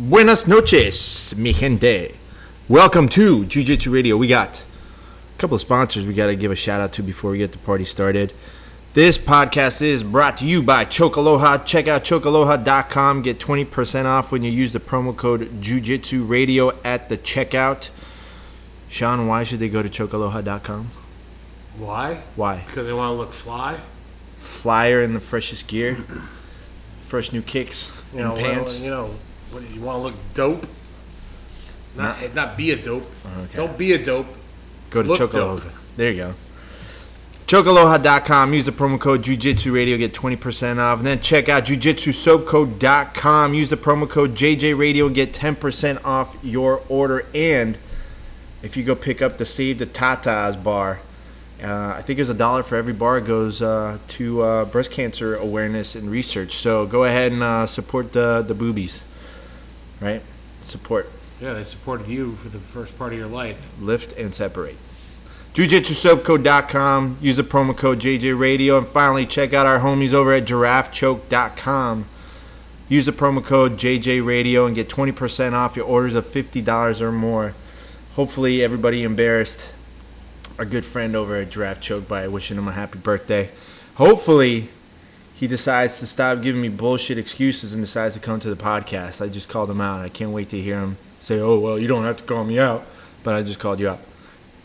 Buenas noches, mi gente. Welcome to Jiu Jitsu Radio. We got a couple of sponsors we got to give a shout out to before we get the party started. This podcast is brought to you by Chokaloha. Check out chokaloha.com. Get 20% off when you use the promo code Jiu Jitsu Radio at the checkout. Sean, why should they go to chokaloha.com? Why? Why? Because they want to look fly. Flyer in the freshest gear, fresh new kicks You know, and pants. You know, what, you want to look dope. Not, not be a dope. Okay. Don't be a dope. Go to Look dope. There you go. Chokaloha.com. Use the promo code Jiu-Jitsu Radio. Get 20% off. And then check out JujitsuSoapCode.com. Use the promo code JJ Radio. Get 10% off your order. And if you go pick up the Save the Tatas bar, uh, I think there's a dollar for every bar goes uh, to uh, breast cancer awareness and research. So go ahead and uh, support the, the boobies. Right? Support. Yeah, they supported you for the first part of your life. lift and separate. JujitsuSoapCode.com. Use the promo code JJ Radio. And finally, check out our homies over at GiraffeChoke.com. Use the promo code JJ Radio and get 20% off your orders of $50 or more. Hopefully, everybody embarrassed our good friend over at Giraffe Choke by wishing him a happy birthday. Hopefully, he decides to stop giving me bullshit excuses and decides to come to the podcast. I just called him out. I can't wait to hear him say, "Oh well, you don't have to call me out," but I just called you out.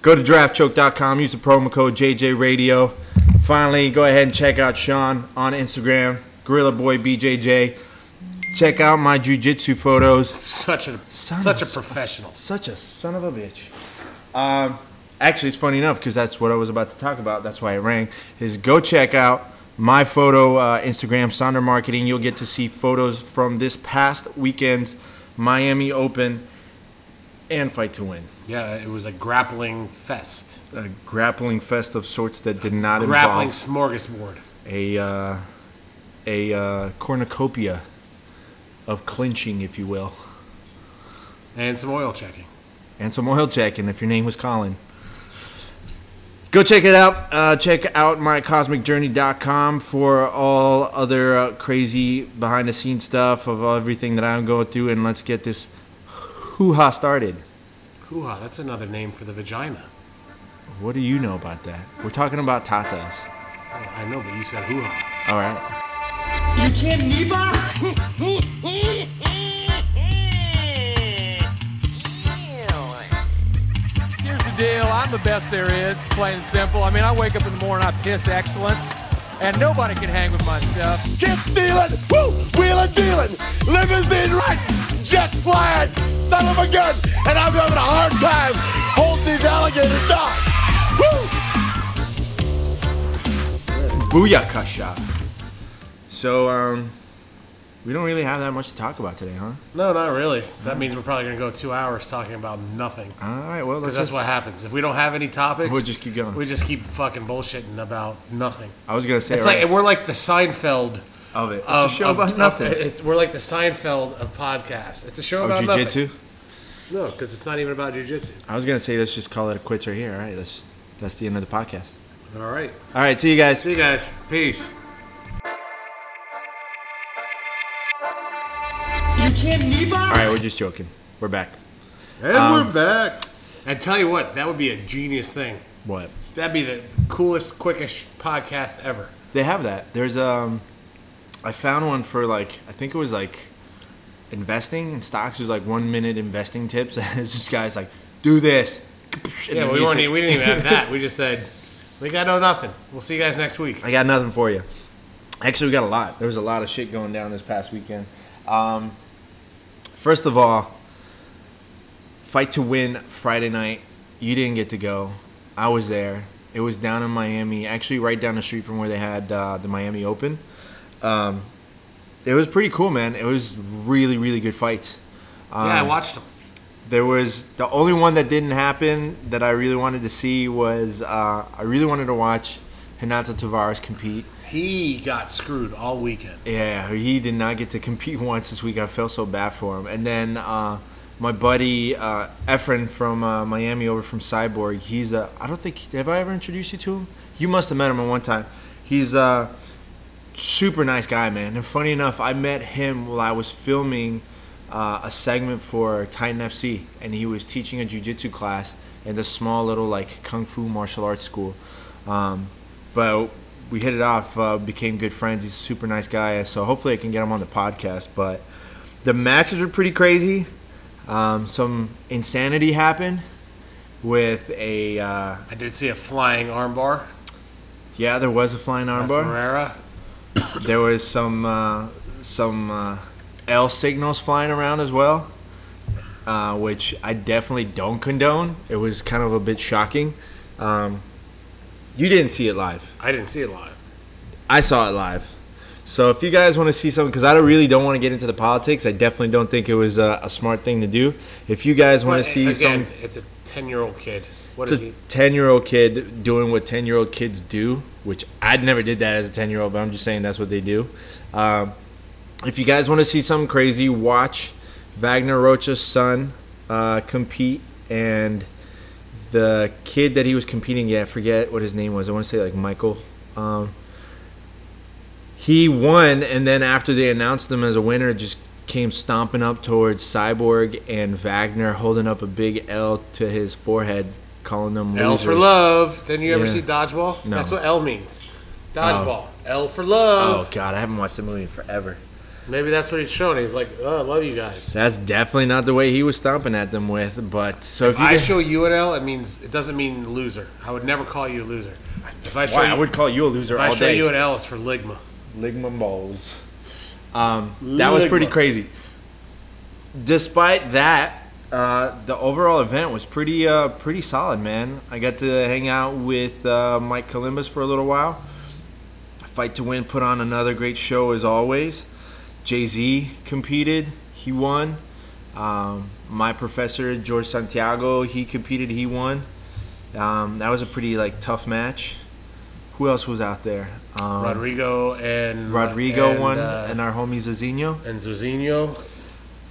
Go to giraffechoke.com. Use the promo code JJ Radio. Finally, go ahead and check out Sean on Instagram, Gorilla Boy BJJ. Check out my jujitsu photos. Such a Son such a of- professional. Such a son of a bitch. Um, actually, it's funny enough because that's what I was about to talk about. That's why it rang. Is go check out my photo uh, Instagram, Sonder Marketing. You'll get to see photos from this past weekend's Miami Open and Fight to Win. Yeah, it was a grappling fest. A grappling fest of sorts that did not Grappling involve smorgasbord. a uh, a uh, cornucopia of clinching, if you will. And some oil checking. and some oil checking if your name was Colin. Go check it out. Uh, check out mycosmicjourney.com for all other uh, crazy behind the scenes stuff of everything that I'm going through. And let's get this hoo ha started. Hoo-ha, that's another name for the vagina. What do you know about that? We're talking about tatas. Well, I know, but you said hoo-ha. All right. You can't deal. I'm the best there is, plain and simple. I mean, I wake up in the morning, I piss excellence, and nobody can hang with my stuff. Get stealing, woo, wheeling, dealing, limousine right, jet flying, son of a gun, and I'm having a hard time holding these alligators down. Woo! Booyakasha. So, um, we don't really have that much to talk about today, huh? No, not really. So that means we're probably going to go two hours talking about nothing. All right, well, Because that's just, what happens. If we don't have any topics, We'll just keep going. We just keep fucking bullshitting about nothing. I was going to say, It's right, like we're like the Seinfeld of it. It's of a show of- about of- nothing. it's we're like the Seinfeld of podcasts. It's a show Oh, about jujitsu? nothing. No, because it's not even about jujitsu. I was gonna say let's just call it a quits right here. All right, that's that's the end of the podcast. All right. All right, see you guys. See you guys. Peace. All right, we're just joking. We're back. And Um, we're back. And tell you what, that would be a genius thing. What? That'd be the coolest, quickest podcast ever. They have that. There's um, I found one for like I think it was like investing in stocks. There's like one minute investing tips, and it's this guy's like, do this. And Yeah, we weren't. like, e- We didn't even have that. We just said we got no nothing. We'll see you guys next week. I got nothing for you. Actually, we got a lot. There was a lot of shit going down this past weekend. Um, first of all, fight to win Friday night. You didn't get to go. I was there. It was down in Miami, actually right down the street from where they had uh, the Miami Open. Um, it was pretty cool, man. It was really, really good fights. Um, yeah, I watched them. There was the only one that didn't happen that I really wanted to see was uh, I really wanted to watch Renato Tavares compete. He got screwed all weekend. Yeah, he did not get to compete once this week. I felt so bad for him. And then uh, my buddy uh, Efren from uh, Miami over from Cyborg. He's uh, I don't think have I ever introduced you to him. You must have met him at one time. He's a super nice guy, man. And funny enough, I met him while I was filming uh, a segment for Titan FC, and he was teaching a jujitsu class in this small little like kung fu martial arts school. Um, but we hit it off, uh, became good friends. He's a super nice guy, so hopefully I can get him on the podcast. But the matches were pretty crazy. Um, some insanity happened with a uh, I did see a flying armbar. yeah, there was a flying armbar. Ferreira. There was some uh, some uh, L signals flying around as well, uh, which I definitely don't condone. It was kind of a bit shocking. Um, you didn't see it live. I didn't see it live. I saw it live. So if you guys want to see something, because I really don't want to get into the politics, I definitely don't think it was a, a smart thing to do. If you guys want But to see again, some, it's a ten-year-old kid. What it's is a ten-year-old kid doing what ten-year-old kids do, which I never did that as a ten-year-old, but I'm just saying that's what they do. Um, if you guys want to see something crazy, watch Wagner Rocha's son uh, compete, and the kid that he was competing, yeah, I forget what his name was. I want to say like Michael. Um, he won, and then after they announced him as a winner, just came stomping up towards Cyborg and Wagner, holding up a big L to his forehead, calling them L losers. for love. Didn't you ever Yeah. see Dodgeball? No. That's what L means. Dodgeball. L for love. Oh God, I haven't watched the movie in forever. Maybe that's what he's showing. He's like, oh, I love you guys. That's definitely not the way he was stomping at them with. But so if If you I guys- show you an L, it means it doesn't mean loser. I would never call you a loser. If I show why you, I would call you a loser if I show day. you an L, it's for ligma. Ligma balls. Um, that was pretty crazy. Despite that, uh, the overall event was pretty uh, pretty solid, man. I got to hang out with uh, Mike Columbus for a little while. Fight to Win put on another great show as always. Jay Z competed, he won. Um, my professor George Santiago, he competed, he won. Um, that was a pretty like tough match. Who else was out there? Um, Rodrigo and Rodrigo and, won, uh, and our homie Zazinho. and Zuzinho.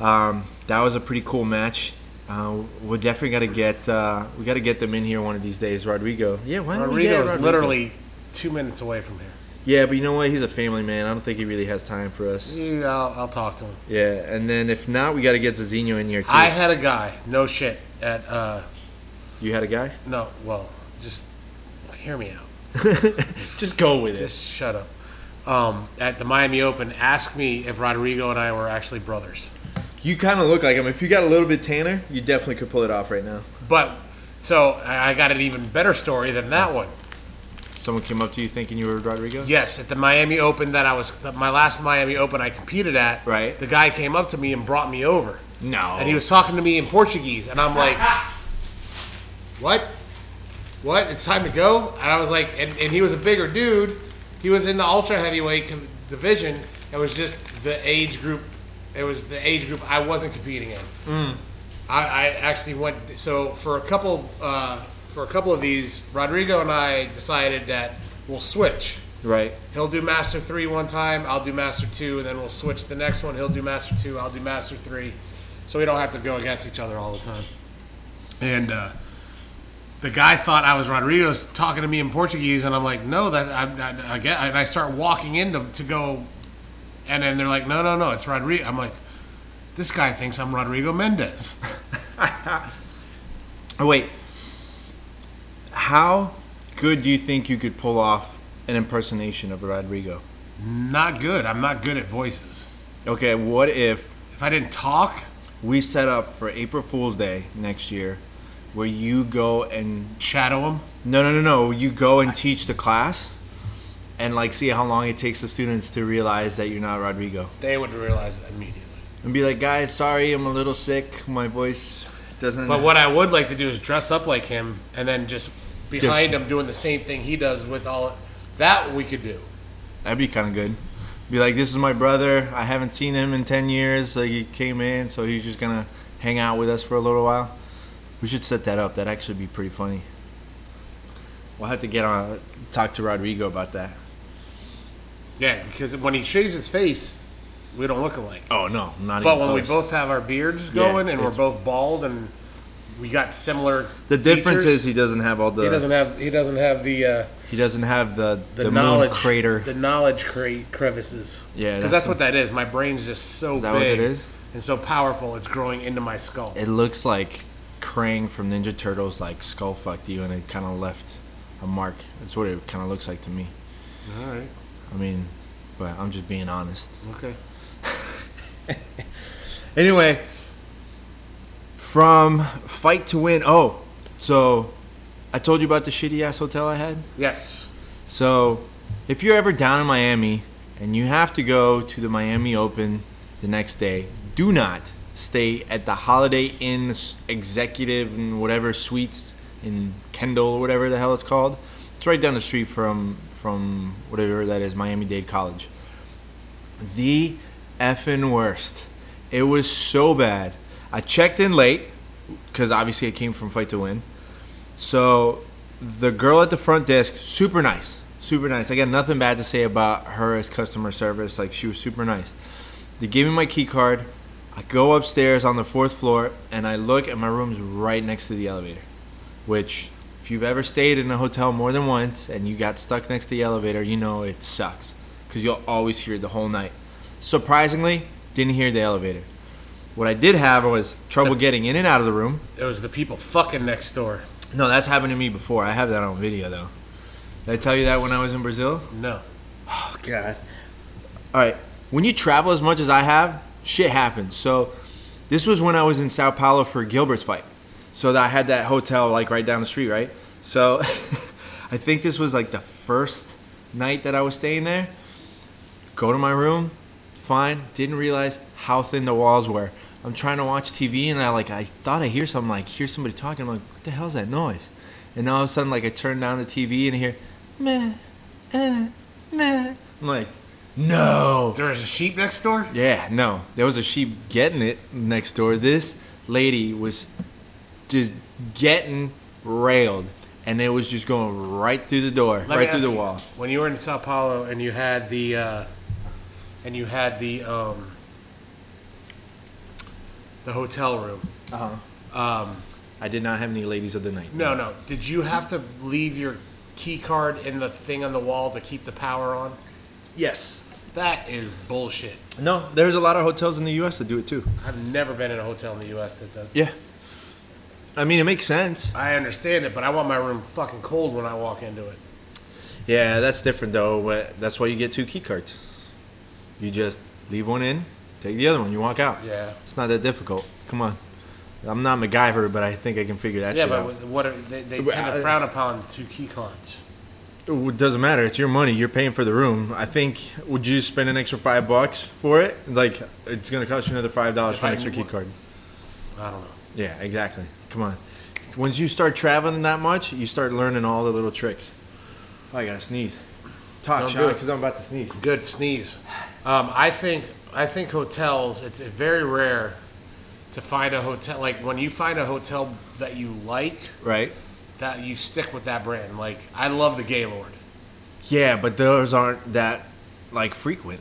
Um, that was a pretty cool match. Uh, we definitely got to get uh, we got to get them in here one of these days. Rodrigo, yeah, why don't we get Rodrigo is Rodrigo? literally two minutes away from here. Yeah, but you know what? He's a family man. I don't think he really has time for us. Yeah, I'll, I'll talk to him. Yeah, and then if not, we got to get Zazinho in here too. I had a guy, no shit, at uh, you had a guy? no, well, just hear me out. Just go with it. Just shut up. Um, at the Miami Open, ask me if Rodrigo and I were actually brothers. You kind of look like him. If you got a little bit tanner, you definitely could pull it off right now. But so I I got an even better story than that one. Someone came up to you thinking you were Rodrigo. Yes, at the Miami Open that I was my last Miami Open I competed at. Right. The guy came up to me and brought me over, No. and he was talking to me in Portuguese, and I'm like, "What? What? It's time to go." And I was like, and, and he was a bigger dude. He was in the ultra heavyweight com- division. It was just the age group. It was the age group I wasn't competing in. I, I actually went so for a couple uh, for a couple of these. Rodrigo and I decided that we'll switch. right. He'll do Master Three one time. I'll do Master Two, and then we'll switch the next one. He'll do Master Two. I'll do Master Three, so we don't have to go against each other all the time. And uh, the guy thought I was Rodrigo's talking to me in Portuguese, and I'm like, no, that I, I, I get. And I start walking in to, to go, and then they're like, no, no, no, it's Rodrigo. I'm like, this guy thinks I'm Rodrigo Mendez. Oh wait. How good do you think you could pull off an impersonation of Rodrigo? Not good. I'm not good at voices. Okay, what if If I didn't talk, we set up for April Fool's Day next year where you go and shadow him. no no no no you go and teach the class and like see how long it takes the students to realize that you're not Rodrigo They would realize it immediately. and be like guys sorry I'm a little sick my voice doesn't But what I would like to do is dress up like him and then just behind him doing the same thing he does with all that we could do. that'd be kind of good. Be like this is my brother. I haven't seen him in 10 years. So he came in so he's just gonna hang out with us for a little while. We should set that up. That'd actually be pretty funny. We'll have to get on talk to Rodrigo about that. Yeah, because when he shaves his face, we don't look alike. oh no not But when we both have our beards Yeah, going and we're both bald and we got similar. The difference features, is he doesn't have all the he doesn't have he doesn't have the uh, he doesn't have the the, the, knowledge moon crater. the knowledge cre- crevices. Yeah, because that's that's, what that is. My brain's just so is that big. what it is? and so powerful it's growing into my skull. It looks like Krang from Ninja Turtles like skull fucked you, and it kind of left a mark. That's what it kind of looks like to me. All right. I mean, but I'm just being honest. Okay. Anyway, from fight to win. Oh, so I told you about the shitty ass hotel I had. Yes. So, if you're ever down in Miami and you have to go to the Miami Open the next day, do not stay at the Holiday Inn Executive and whatever suites in Kendall or whatever the hell it's called. It's right down the street from from whatever that is, Miami Dade College. The effing worst. It was so bad. I checked in late because obviously I came from Fight to Win. So the girl at the front desk, super nice, super nice. I got nothing bad to say about her as customer service. Like she was super nice. They gave me my key card. I go upstairs on the fourth floor and I look and my room's right next to the elevator. Which, if you've ever stayed in a hotel more than once and you got stuck next to the elevator, you know it sucks because you'll always hear it the whole night. Surprisingly, didn't hear the elevator. What I did have was trouble getting in and out of the room. It was the people fucking next door. No, that's happened to me before. I have that on video though. Did I tell you that when I was in Brazil? No. Oh God. All right. When you travel as much as I have, shit happens. So, this was when I was in Sao Paulo for Gilbert's fight. So that I had that hotel like right down the street, right? So, I think this was like the first night that I was staying there. Go to my room, fine. Didn't realize how thin the walls were. I'm trying to watch TV and I like I thought I hear something like hear somebody talking. I'm like, what the hell's that noise? And all of a sudden, like I turn down the TV and I hear, meh, eh, meh. I'm like, no. There was a sheep next door? Yeah, no. There was a sheep getting it next door. This lady was just getting railed, and it was just going right through the door, Let right through the you, wall. When you were in Sao Paulo and you had the uh, and you had the um, the hotel room. Uh huh. I did not have any ladies of the night. No, no. Did you have to leave your key card in the thing on the wall to keep the power on? Yes. That is bullshit. No, there's a lot of hotels in the U.S. that do it too. I've never been in a hotel in the U.S. that does. Yeah. I mean, it makes sense. I understand it, but I want my room fucking cold when I walk into it. Yeah, that's different though. But that's why you get two key cards. You just leave one in, take the other one, you walk out. Yeah. It's not that difficult. Come on. I'm not MacGyver, but I think I can figure that shit. Yeah, but what are, they, they tend to frown upon two key cards. It doesn't matter. It's your money. You're paying for the room. I think. Would you spend an extra five bucks for it? Like it's gonna cost you another five dollars for an I extra key card. I don't know. Yeah, exactly. Come on. Once you start traveling that much, you start learning all the little tricks. Oh, I gotta sneeze. Talk, Don't Sean, because I'm about to sneeze. Good sneeze. Um, I think I think hotels. It's very rare to find a hotel like when you find a hotel that you like Right? that you stick with that brand. Like I love the Gaylord. Yeah, but those aren't that like frequent.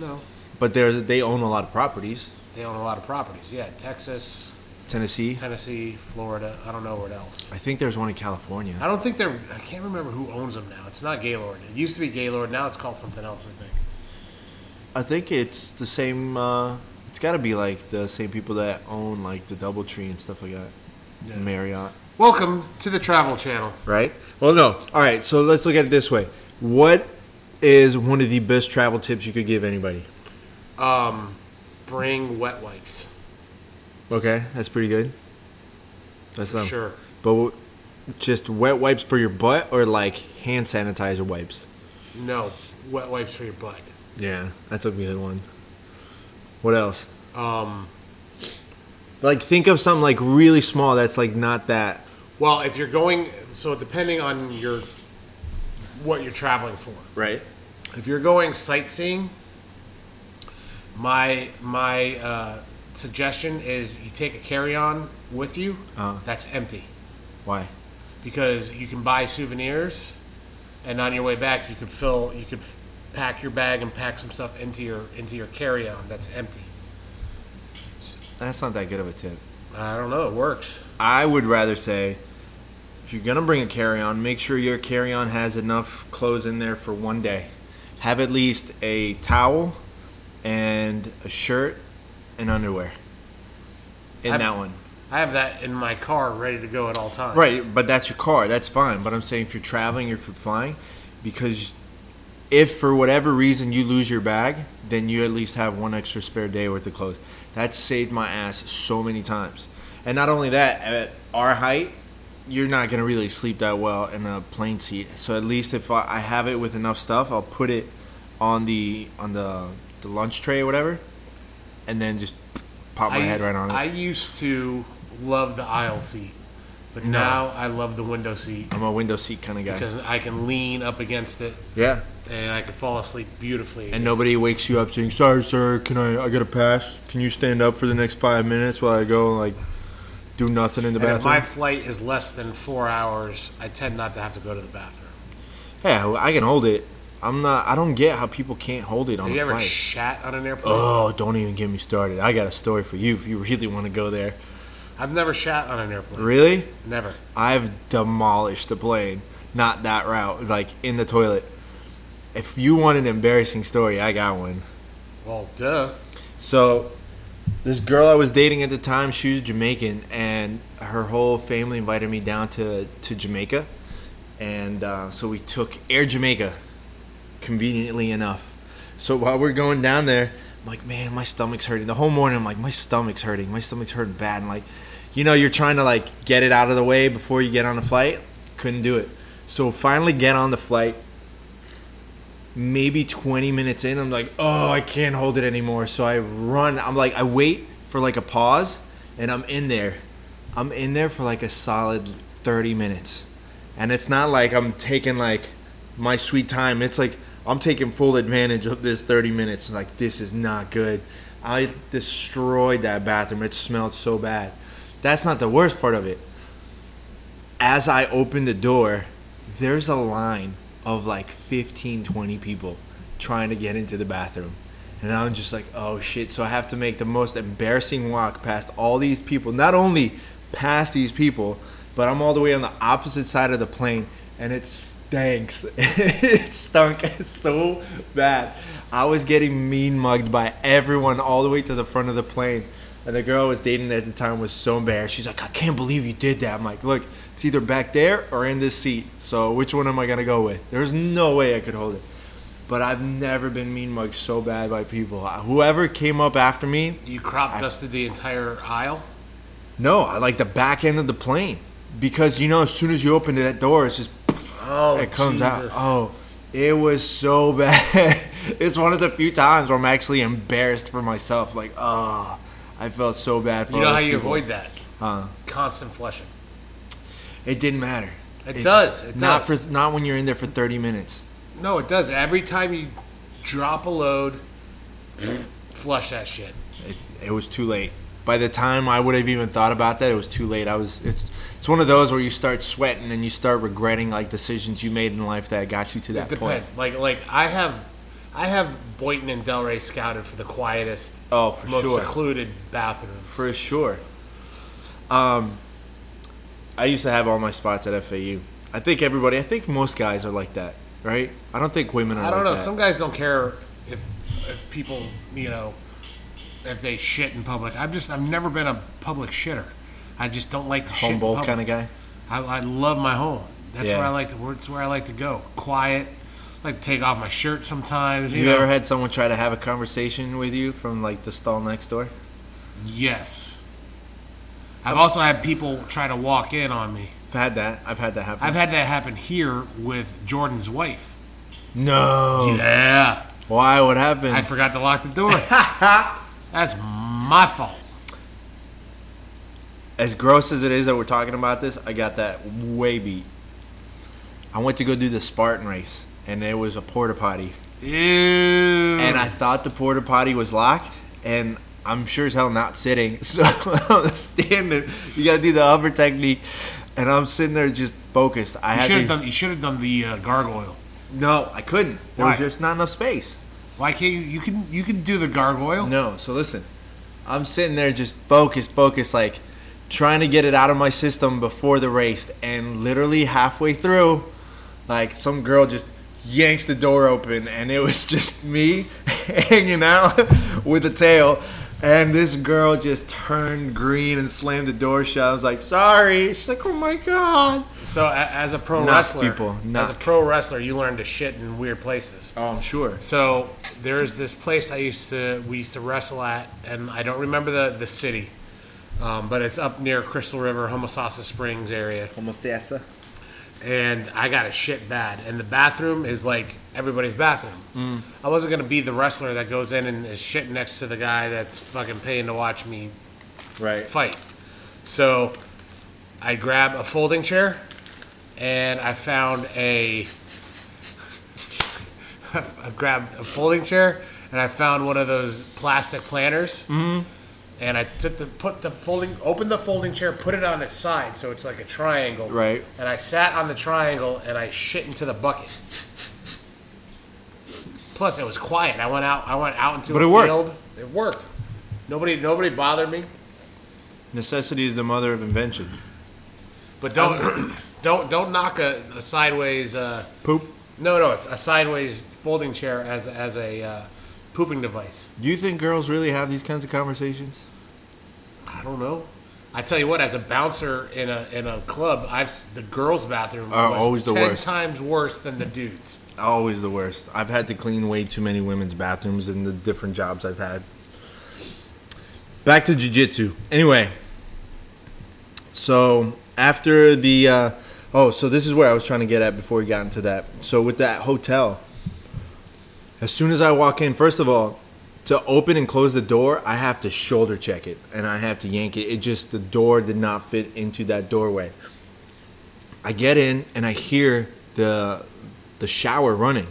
No, But there's they own a lot of properties. they own a lot of properties. Yeah, Texas, Tennessee. Tennessee, Florida. I don't know where else. I think there's one in California. I don't think they're. I can't remember who owns them now. It's not Gaylord. It used to be Gaylord. Now it's called something else. I think. I think it's the same. Uh, it's got to be like the same people that own like the DoubleTree and stuff like that. Marriott, Welcome to the Travel Channel. right? Well, no. All right. So let's look at it this way. What is one of the best travel tips you could give anybody? Um, bring wet wipes. Okay, that's pretty good. That's um, Sure. But w- just wet wipes for your butt or like hand sanitizer wipes? No, wet wipes for your butt. Yeah, that's a good one. What else? Um, Like think of something like really small that's like not that. well, if you're going, so depending on your what you're traveling for. Right. If you're going sightseeing, my my uh, suggestion is you take a carry-on with you Uh-huh. that's empty Why? because you can buy souvenirs, and on your way back you could fill you could pack your bag and pack some stuff into your into your carry-on that's empty. That's not that good of a tip. I don't know. It works. I would rather say if you're gonna bring a carry-on, make sure your carry-on has enough clothes in there for one day. Have at least a towel and a shirt and underwear. In I'm- that one. I have that in my car ready to go at all times. Right, but that's your car. That's fine. But I'm saying if you're traveling, if you're flying, because if for whatever reason you lose your bag, then you at least have one extra spare day worth of clothes. That saved my ass so many times. And not only that, at our height, you're not gonna really sleep that well in a plane seat. So at least if I have it with enough stuff, I'll put it on the on the the lunch tray or whatever, and then just pop my I, head right on it. I used to love the aisle seat, but now I love the window seat I'm a window seat kind of guy. because I can lean up against it yeah. And I can fall asleep beautifully. And nobody wakes you up saying, "Sorry, sir, can I? I got to pass. Can you stand up for the next five minutes while I go and like do nothing in the And if my flight is less than four hours, I tend not to have to go to the bathroom. Yeah, I can hold it. I'm not. I don't get how people can't hold it on Have a you ever flight. shat on an airplane? oh, don't even get me started. I got a story for you if you really want to go there. I've never shat on an airplane. Really? Never. I've demolished a plane. Not that route, like in the toilet. If you want an embarrassing story, I got one. Well, duh. So, this girl I was dating at the time, she was Jamaican, and her whole family invited me down to, to Jamaica. And uh, so we took Air Jamaica, conveniently enough. So while we're going down there, I'm like, man, my stomach's hurting. The whole morning, I'm like, my stomach's hurting. My stomach's hurting bad. And like, you know, you're trying to like get it out of the way before you get on the flight. Couldn't do it. So finally, get on the flight maybe 20 minutes in, I'm like, oh, I can't hold it anymore. So I run. I'm like, I wait for like a pause, and I'm in there. I'm in there for like a solid 30 minutes. And it's not like I'm taking like my sweet time. It's like I'm taking full advantage of this 30 minutes. Like, this is not good. I destroyed that bathroom. It smelled so bad. That's not the worst part of it as I open the door, there's a line of like 15, 20 people trying to get into the bathroom. And I'm just like, oh shit. So I have to make the most embarrassing walk past all these people. Not only past these people, but I'm all the way on the opposite side of the plane and it stinks. it stunk so bad. I was getting mean mugged by everyone all the way to the front of the plane. And the girl I was dating at the time was so embarrassed. She's like, I can't believe you did that. I'm like, look, it's either back there or in this seat. So which one am I gonna go with? There's no way I could hold it. But I've never been mean mugged so bad by people. Uh, whoever came up after me, You crop dusted the entire aisle. no, I like the back end of the plane because you know as soon as you open that door, it's just Oh, it comes out. Oh, it was so bad. it's one of the few times where I'm actually embarrassed for myself. Like, oh, I felt so bad for. You know how you people. avoid that? Huh? Constant flushing. It didn't matter. It does, it not does. for not when you're in there for 30 minutes. No, it does. Every time you drop a load, flush that shit. It, it was too late. By the time I would have even thought about that, it was too late. I was. It's, it's one of those where you start sweating and you start regretting like decisions you made in life that got you to that It point. depends. Like like I have, I have Boynton and Delray scouted for the quietest, Oh, for most sure. secluded bathrooms. For sure. Um, I used to have all my spots at FAU. I think everybody. I think most guys are like that, right? I don't think women are. I don't like know. That. Some guys don't care if if people you know if they shit in public. I've just I've never been a public shitter. I just don't like to shit in public. kind of guy. I, I love my home. That's Yeah. where I like to. It's where I like to go. Quiet. I like to take off my shirt sometimes. You, You know? ever had someone try to have a conversation with you from like the stall next door? Yes. I've also had people try to walk in on me. I've had that. I've had that happen. I've had that happen here with Jordan's wife. no. Yeah. Why? What happened? I forgot to lock the door. That's my fault. as gross as it is that we're talking about this, I got that way beat. I went to go do the Spartan race, and there was a porta potty, Ew. and I thought the porta potty was locked, and I'm sure as hell not sitting, so I'm standing. You gotta do the upper technique, and I'm sitting there just focused. I you should have done. You should have done the uh, gargoyle. no, I couldn't. There was Why? just not enough space. Why can't you? You can. You can do the gargoyle. No, so listen. I'm sitting there just focused, focused, like trying to get it out of my system before the race. And literally halfway through, like some girl just yanks the door open, and it was just me hanging out with a tail, And this girl just turned green and slammed the door shut. I was like, sorry. She's like, oh my God. So a- as a pro Knock wrestler, people, as a pro wrestler, you learn to shit in weird places. Oh, I'm sure. So there's this place I used to we used to wrestle at, and I don't remember the the city, um, but it's up near Crystal River, Homosassa Springs area, Homosassa. and I got a shit bad, and the bathroom is like everybody's bathroom. I wasn't gonna be the wrestler that goes in and is shitting next to the guy that's fucking paying to watch me Right. fight. So I grab a folding chair and I found a I grabbed a folding chair and I found one of those plastic planters. Mm-hmm. And I took the put the folding opened the folding chair, put it on its side so it's like a triangle. Right. And I sat on the triangle and I shit into the bucket. Plus it was quiet. I went out I went out into But a it worked. field. It worked. Nobody nobody bothered me. Necessity is the mother of invention. But don't don't don't knock a, a sideways. Uh, Poop. no, no, it's a sideways folding chair as as a uh, pooping device. Do you think girls really have these kinds of conversations? I don't know. I tell you what, as a bouncer in a in a club, I've the girls' bathroom Are was always ten worst. times worse than the dudes. Always the worst. I've had to clean way too many women's bathrooms in the different jobs I've had. Back to jujitsu. Anyway, so after the uh, oh, so this is where I was trying to get at before we got into that. So with that hotel, as soon as I walk in, first of all, to open and close the door, I have to shoulder check it and I have to yank it. It just the door did not fit into that doorway. I get in and I hear the the shower running,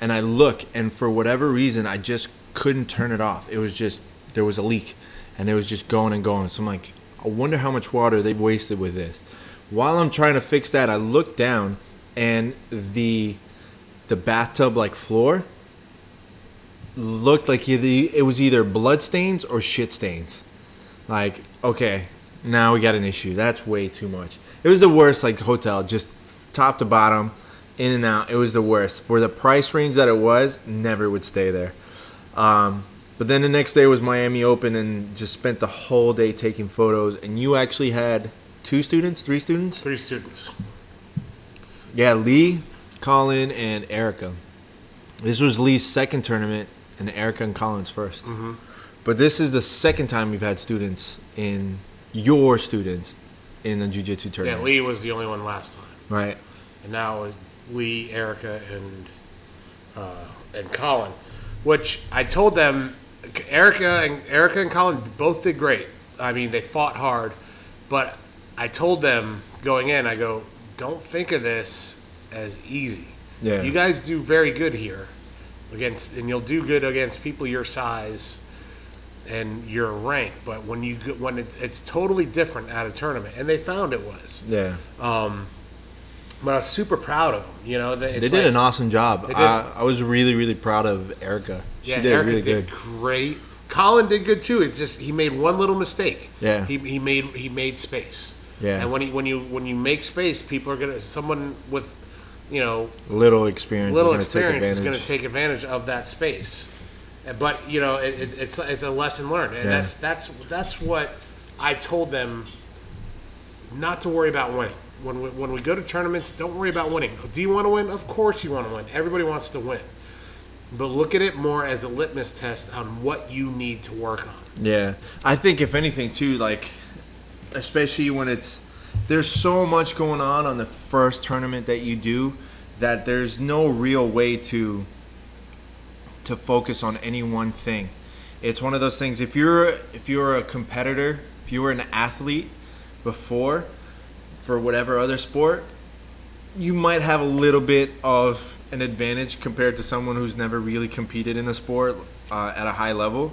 and I look and for whatever reason I just couldn't turn it off. It was just there was a leak, and it was just going and going. So I'm like, I wonder how much water they've wasted with this. While I'm trying to fix that, I look down and the the bathtub like floor looked like it was either blood stains or shit stains. Like, okay, now we got an issue. That's way too much. It was the worst, like hotel, just top to bottom, in and out. It was the worst for the price range that it was. Never would stay there. Um, but then the next day was Miami Open, and just spent the whole day taking photos. And you actually had two students, three students. Three students. Yeah, Lee, Colin, and Erica. This was Lee's second tournament, and Erica and Colin's 1st But this is the second time we've had students in your students in the jiu-jitsu tournament. Yeah. Lee was the only one last time, Right. and now Lee, Erica, and uh, and Colin. Which I told them, Erica and Erica and Colin both did great. I mean, they fought hard, but I told them going in, I go, don't think of this as easy. Yeah. You guys do very good here against, and you'll do good against people your size and your rank. But when you when it's it's totally different at a tournament, and they found it was. Yeah. But I was super proud of them. You know, they, They did an awesome job. I, I was really, really proud of Erica. She Yeah, did Erica really did good. great. Colin did good too. It's just he made one little mistake. Yeah. He, he made he made space. Yeah. And when he when you when you make space, people are gonna someone with you know Little experience. little is experience is going to take advantage of that space. But you know, it, it, it's it's a lesson learned, and Yeah. that's that's that's what I told them not to worry about winning. When we, when we go to tournaments, don't worry about winning. Do you want to win? Of course you want to win. Everybody wants to win. But look at it more as a litmus test on what you need to work on. Yeah, I think if anything too, like especially when it's there's so much going on on the first tournament that you do that there's no real way to to focus on any one thing. It's one of those things. If you're if you're a competitor, if you were an athlete before for whatever other sport, you might have a little bit of an advantage compared to someone who's never really competed in a sport uh, at a high level.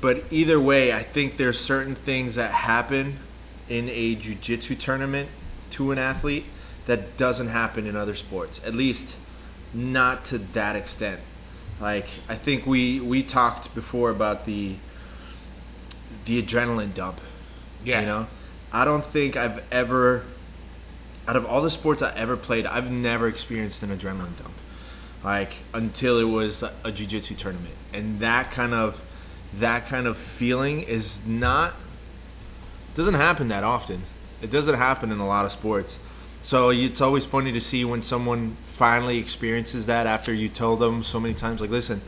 But either way, I think there's certain things that happen in a jiu-jitsu tournament to an athlete that doesn't happen in other sports. At least not to that extent. Like I think we we talked before about the the adrenaline dump. Yeah. You know, I don't think I've ever, out of all the sports I ever played, I've never experienced an adrenaline dump, like until it was a jiu-jitsu tournament, and that kind of that kind of feeling is not doesn't happen that often. It doesn't happen in a lot of sports. So it's always funny to see when someone finally experiences that after you tell them so many times, like, listen,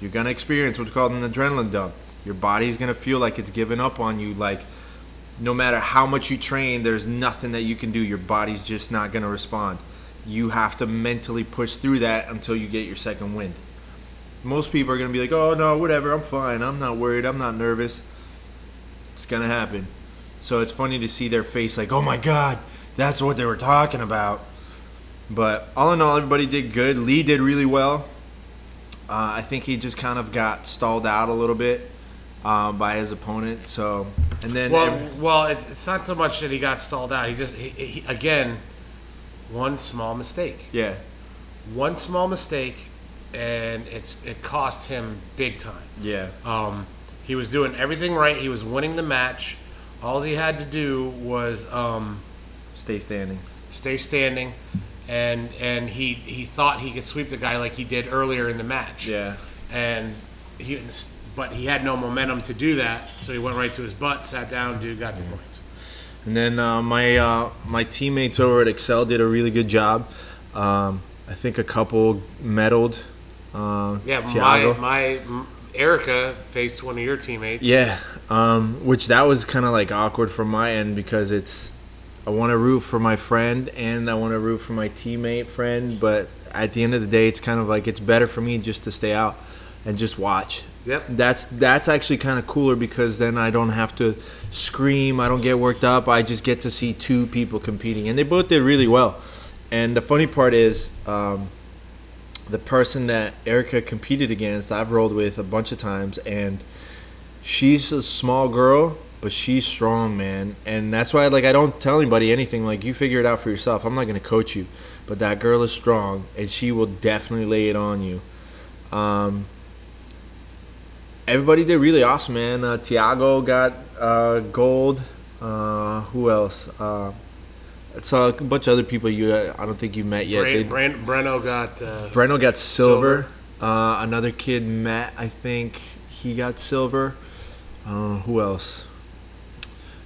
you're gonna experience what's called an adrenaline dump. Your body's gonna feel like it's giving up on you. Like, no matter how much you train, there's nothing that you can do. Your body's just not gonna respond. You have to mentally push through that until you get your second wind. Most people are gonna be like, oh no, whatever, I'm fine. I'm not worried. I'm not nervous. It's gonna happen. So it's funny to see their face like, oh my god, that's what they were talking about. But all in all, everybody did good. Lee did really well. Uh, I think he just kind of got stalled out a little bit uh, by his opponent. So, and then Well, ev- well, it's, it's not so much that he got stalled out. He just, he, he, again, one small mistake. yeah, One small mistake, and it's it cost him big time. yeah, Um, he was doing everything right. He was winning the match. All he had to do was um, stay standing. stay standing, and and he he thought he could sweep the guy like he did earlier in the match. Yeah. and he but he had no momentum to do that, so he went right to his butt, sat down, dude got the points. And then uh, my uh, my teammates over at Excel did a really good job. Um, I think a couple medaled. Uh, Yeah, Thiago. my my Erica faced one of your teammates. Yeah, um, which that was kind of like awkward from my end because it's I want to root for my friend and I want to root for my teammate friend, but at the end of the day, it's kind of like it's better for me just to stay out and just watch. Yep. That's that's actually kind of cooler because then I don't have to scream. I don't get worked up. I just get to see two people competing, and they both did really well. And the funny part is. Um, the person that Erica competed against, I've rolled with a bunch of times, and she's a small girl, but she's strong, man. And that's why, like, I don't tell anybody anything. Like, you figure it out for yourself. I'm not gonna coach you, but that girl is strong, and she will definitely lay it on you. Um, everybody did really awesome, man. Uh, Tiago got uh, gold. Uh, who else? Uh, it's a bunch of other people you uh, I don't think you met yet. Bran, They- Breno got uh, Breno got silver. Uh, another kid, Matt, I think he got silver. Uh, who else?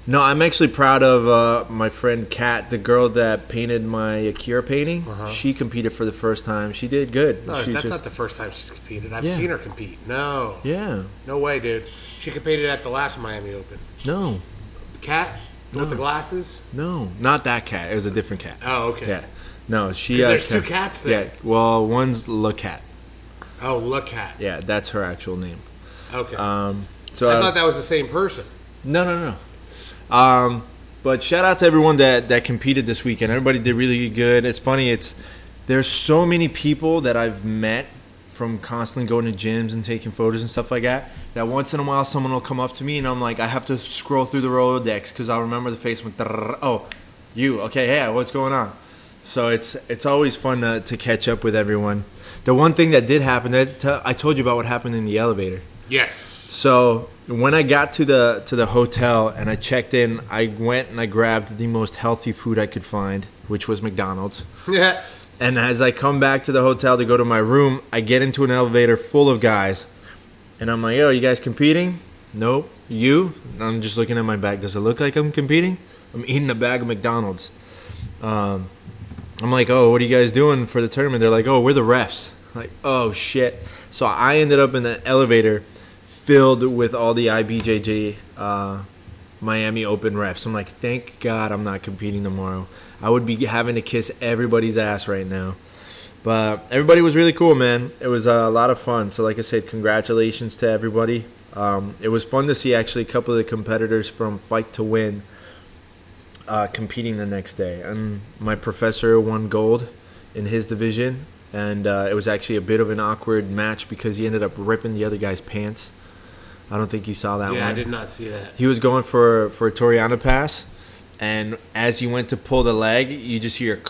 No, I'm actually proud of uh, my friend Kat, the girl that painted my Akira painting. She competed for the first time. She did good. No, She's that's just- not the first time she's competed. I've Yeah. seen her compete. No, yeah, no way, dude. She competed at the last Miami Open. no, Cat with the glasses. no, not that cat. It was a different cat. Oh, okay. Yeah, no, she. Uh, there's two cats there. Yeah, well, one's La Cat. Oh, look, cat. Yeah, that's her actual name. Okay. Um, so I uh, thought that was the same person. No, no, no. Um, but shout out to everyone that that competed this weekend. Everybody did really good. It's funny. It's there's so many people that I've met from constantly going to gyms and taking photos and stuff like that. That once in a while someone will come up to me and I'm like, I have to scroll through the Rolodex because I'll remember the face. With oh, you okay? Yeah, what's going on? So it's it's always fun to, to catch up with everyone. The one thing that did happen that uh, I told you about what happened in the elevator. Yes. So when I got to the to the hotel and I checked in, I went and I grabbed the most healthy food I could find, which was McDonald's. Yeah. And as I come back to the hotel to go to my room, I get into an elevator full of guys, and I'm like, "Yo, you guys competing?" Nope. You? And I'm just looking at my bag. Does it look like I'm competing? I'm eating a bag of McDonald's. Um, I'm like, "Oh, what are you guys doing for the tournament?" They're like, "Oh, we're the refs." I'm like, oh shit! So I ended up in the elevator filled with all the IBJJ uh, Miami Open refs. I'm like, thank God I'm not competing tomorrow. I would be having to kiss everybody's ass right now. But everybody was really cool, man. It was a lot of fun. So, like I said, congratulations to everybody. Um, it was fun to see actually a couple of the competitors from Fight to Win uh, competing the next day. And my professor won gold in his division. And uh, it was actually a bit of an awkward match because he ended up ripping the other guy's pants. I don't think you saw that Yeah, one I did not see that. he was going for for a Toriana pass, and as he went to pull the leg, you just hear,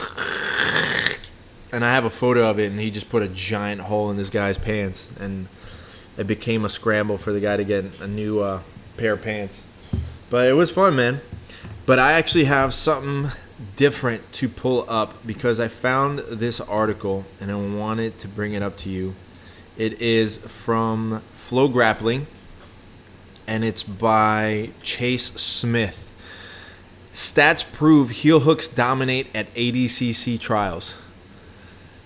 and I have a photo of it, and he just put a giant hole in this guy's pants, and it became a scramble for the guy to get a new uh, pair of pants. But it was fun, man. But I actually have something different to pull up because I found this article and I wanted to bring it up to you. It is from Flow Grappling and it's by Chase Smith. Stats prove heel hooks dominate at ADCC trials.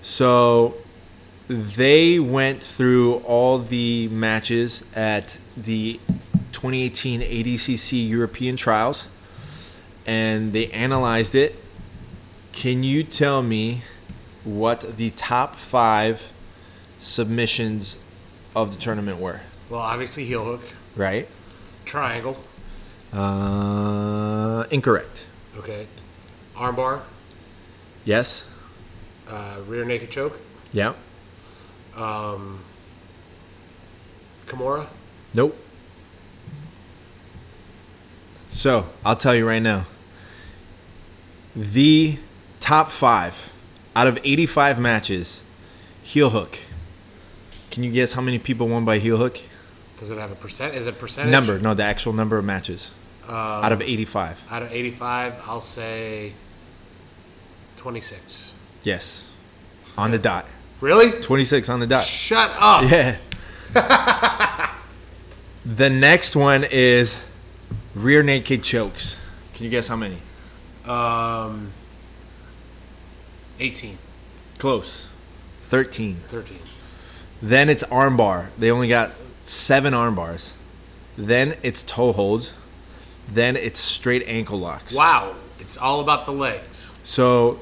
So they went through all the matches at the 2018 ADCC European trials and they analyzed it. Can you tell me what the top five submissions of the tournament were? Well, obviously heel hook, Right? triangle. Uh, incorrect. Okay. Armbar, Yes. uh, rear naked choke, Yeah. Kimura. Nope. So I'll tell you right now. The top five out of 85 matches, heel hook. Can you guess how many people won by heel hook? Does it have a percent? Is it percentage? Number, no, the actual number of matches out of 85. Out of 85, I'll say 26. Yes, on the dot. Really? 26 on the dot. Shut up. Yeah. the next one is rear naked chokes. Can you guess how many? Um, 18, Close. 13. 13. Then it's armbar. They only got seven arm bars. Then it's toe holds. Then it's straight ankle locks. Wow. It's all about the legs. So,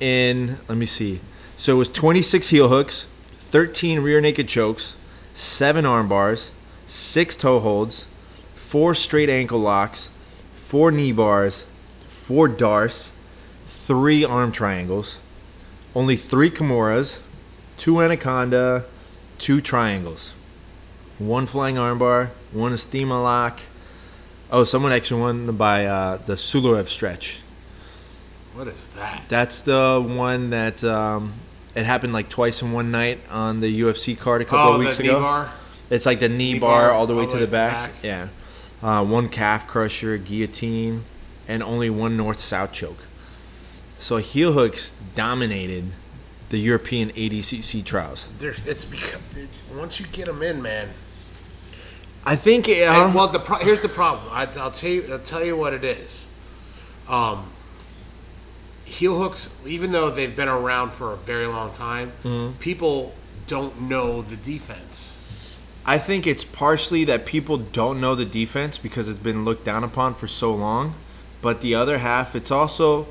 in let me see. So it was 26 heel hooks, 13 rear naked chokes, seven arm bars, six toe holds, four straight ankle locks, four knee bars, four darts, three arm triangles, only three kimuras, two anaconda, two triangles, one flying armbar, one estima lock. Oh, someone actually won by uh, the Suloev stretch. What is that? That's the one that um, it happened like twice in one night on the UFC card a couple oh, of weeks the ago. knee bar? It's like the knee, Knee bar, bar all the way to the back. back. Yeah. Uh, one calf crusher, guillotine, and only one north south choke. So heel hooks dominated the European ADCC trials. There's, it's because dude, once you get them in, man. I think. Uh, And, well, the pro- here's the problem. I, I'll tell you. I'll tell you what it is. Um, heel hooks, even though they've been around for a very long time, Mm-hmm. people don't know the defense. I think it's partially that people don't know the defense because it's been looked down upon for so long. But the other half, it's also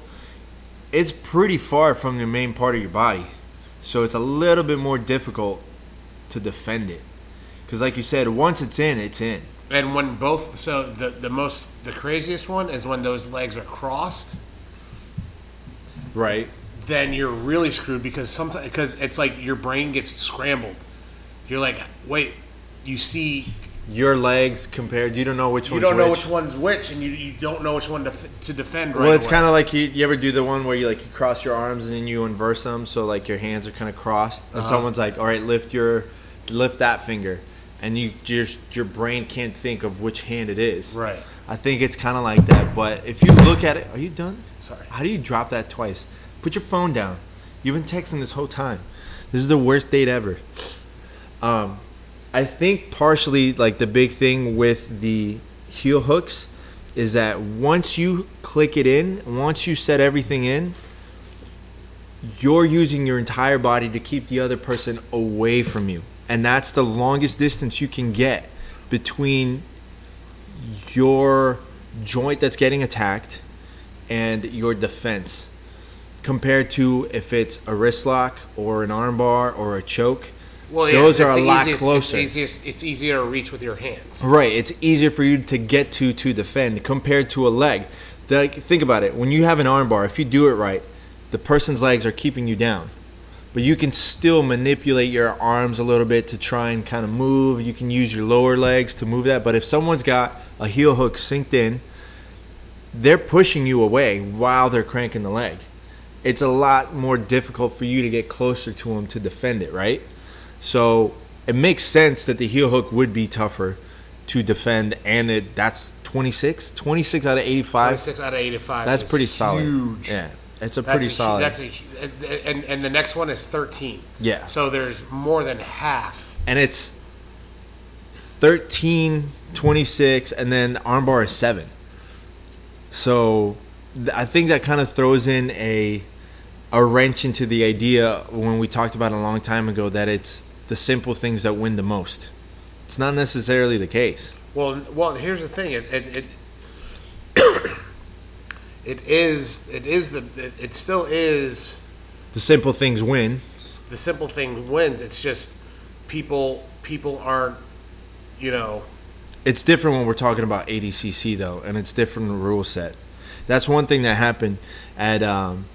it's pretty far from the main part of your body. So it's a little bit more difficult to defend it. Cuz like you said, once it's in, it's in. And when both, so the the most, the craziest one is when those legs are crossed. Right. Then you're really screwed because sometimes because it's like your brain gets scrambled. You're like, wait, you see Your legs compared, you don't know which one's you don't know which. which one's which, and you, you don't know which one to, to defend. Right Well, it's kind of like you, you ever do the one where you like you cross your arms and then you inverse them, so like your hands are kind of crossed, and uh-huh. someone's like, "All right, lift your, lift that finger," and you just your brain can't think of which hand it is. right. I think it's kind of like that. But if you look at it, are you done? Sorry. How do you drop that twice? Put your phone down. You've been texting this whole time. This is the worst date ever. Um, I think partially like the big thing with the heel hooks is that once you click it in, once you set everything in, you're using your entire body to keep the other person away from you. And that's the longest distance you can get between your joint that's getting attacked and your defense compared to if it's a wrist lock or an armbar or a choke. Well, those are a lot easiest- closer. It's, easiest, it's easier to reach with your hands. Right, it's easier for you to get to to defend compared to a leg. Like, think about it. When you have an armbar, if you do it right, the person's legs are keeping you down. But you can still manipulate your arms a little bit to try and kind of move. You can use your lower legs to move that. But if someone's got a heel hook synced in, they're pushing you away while they're cranking the leg. It's a lot more difficult for you to get closer to them to defend it, right? So it makes sense that the heel hook would be tougher to defend, and it that's 26, 26 out of 85. 26 out of 85. That's pretty solid. Huge. Yeah, it's a That's pretty a, solid. That's a, and, and the next one is 13. Yeah. So there's more than half. and it's 13 26, and then armbar is seven. So I think that kind of throws in a a wrench into the idea when we talked about a long time ago that it's the simple things that win the most. It's not necessarily the case. Well, well, here's the thing. It it it, it is it is the it, it still is The simple things win. the simple thing wins. It's just people people aren't you know It's different when we're talking about ADCC though, and it's different rule set. That's one thing that happened at um,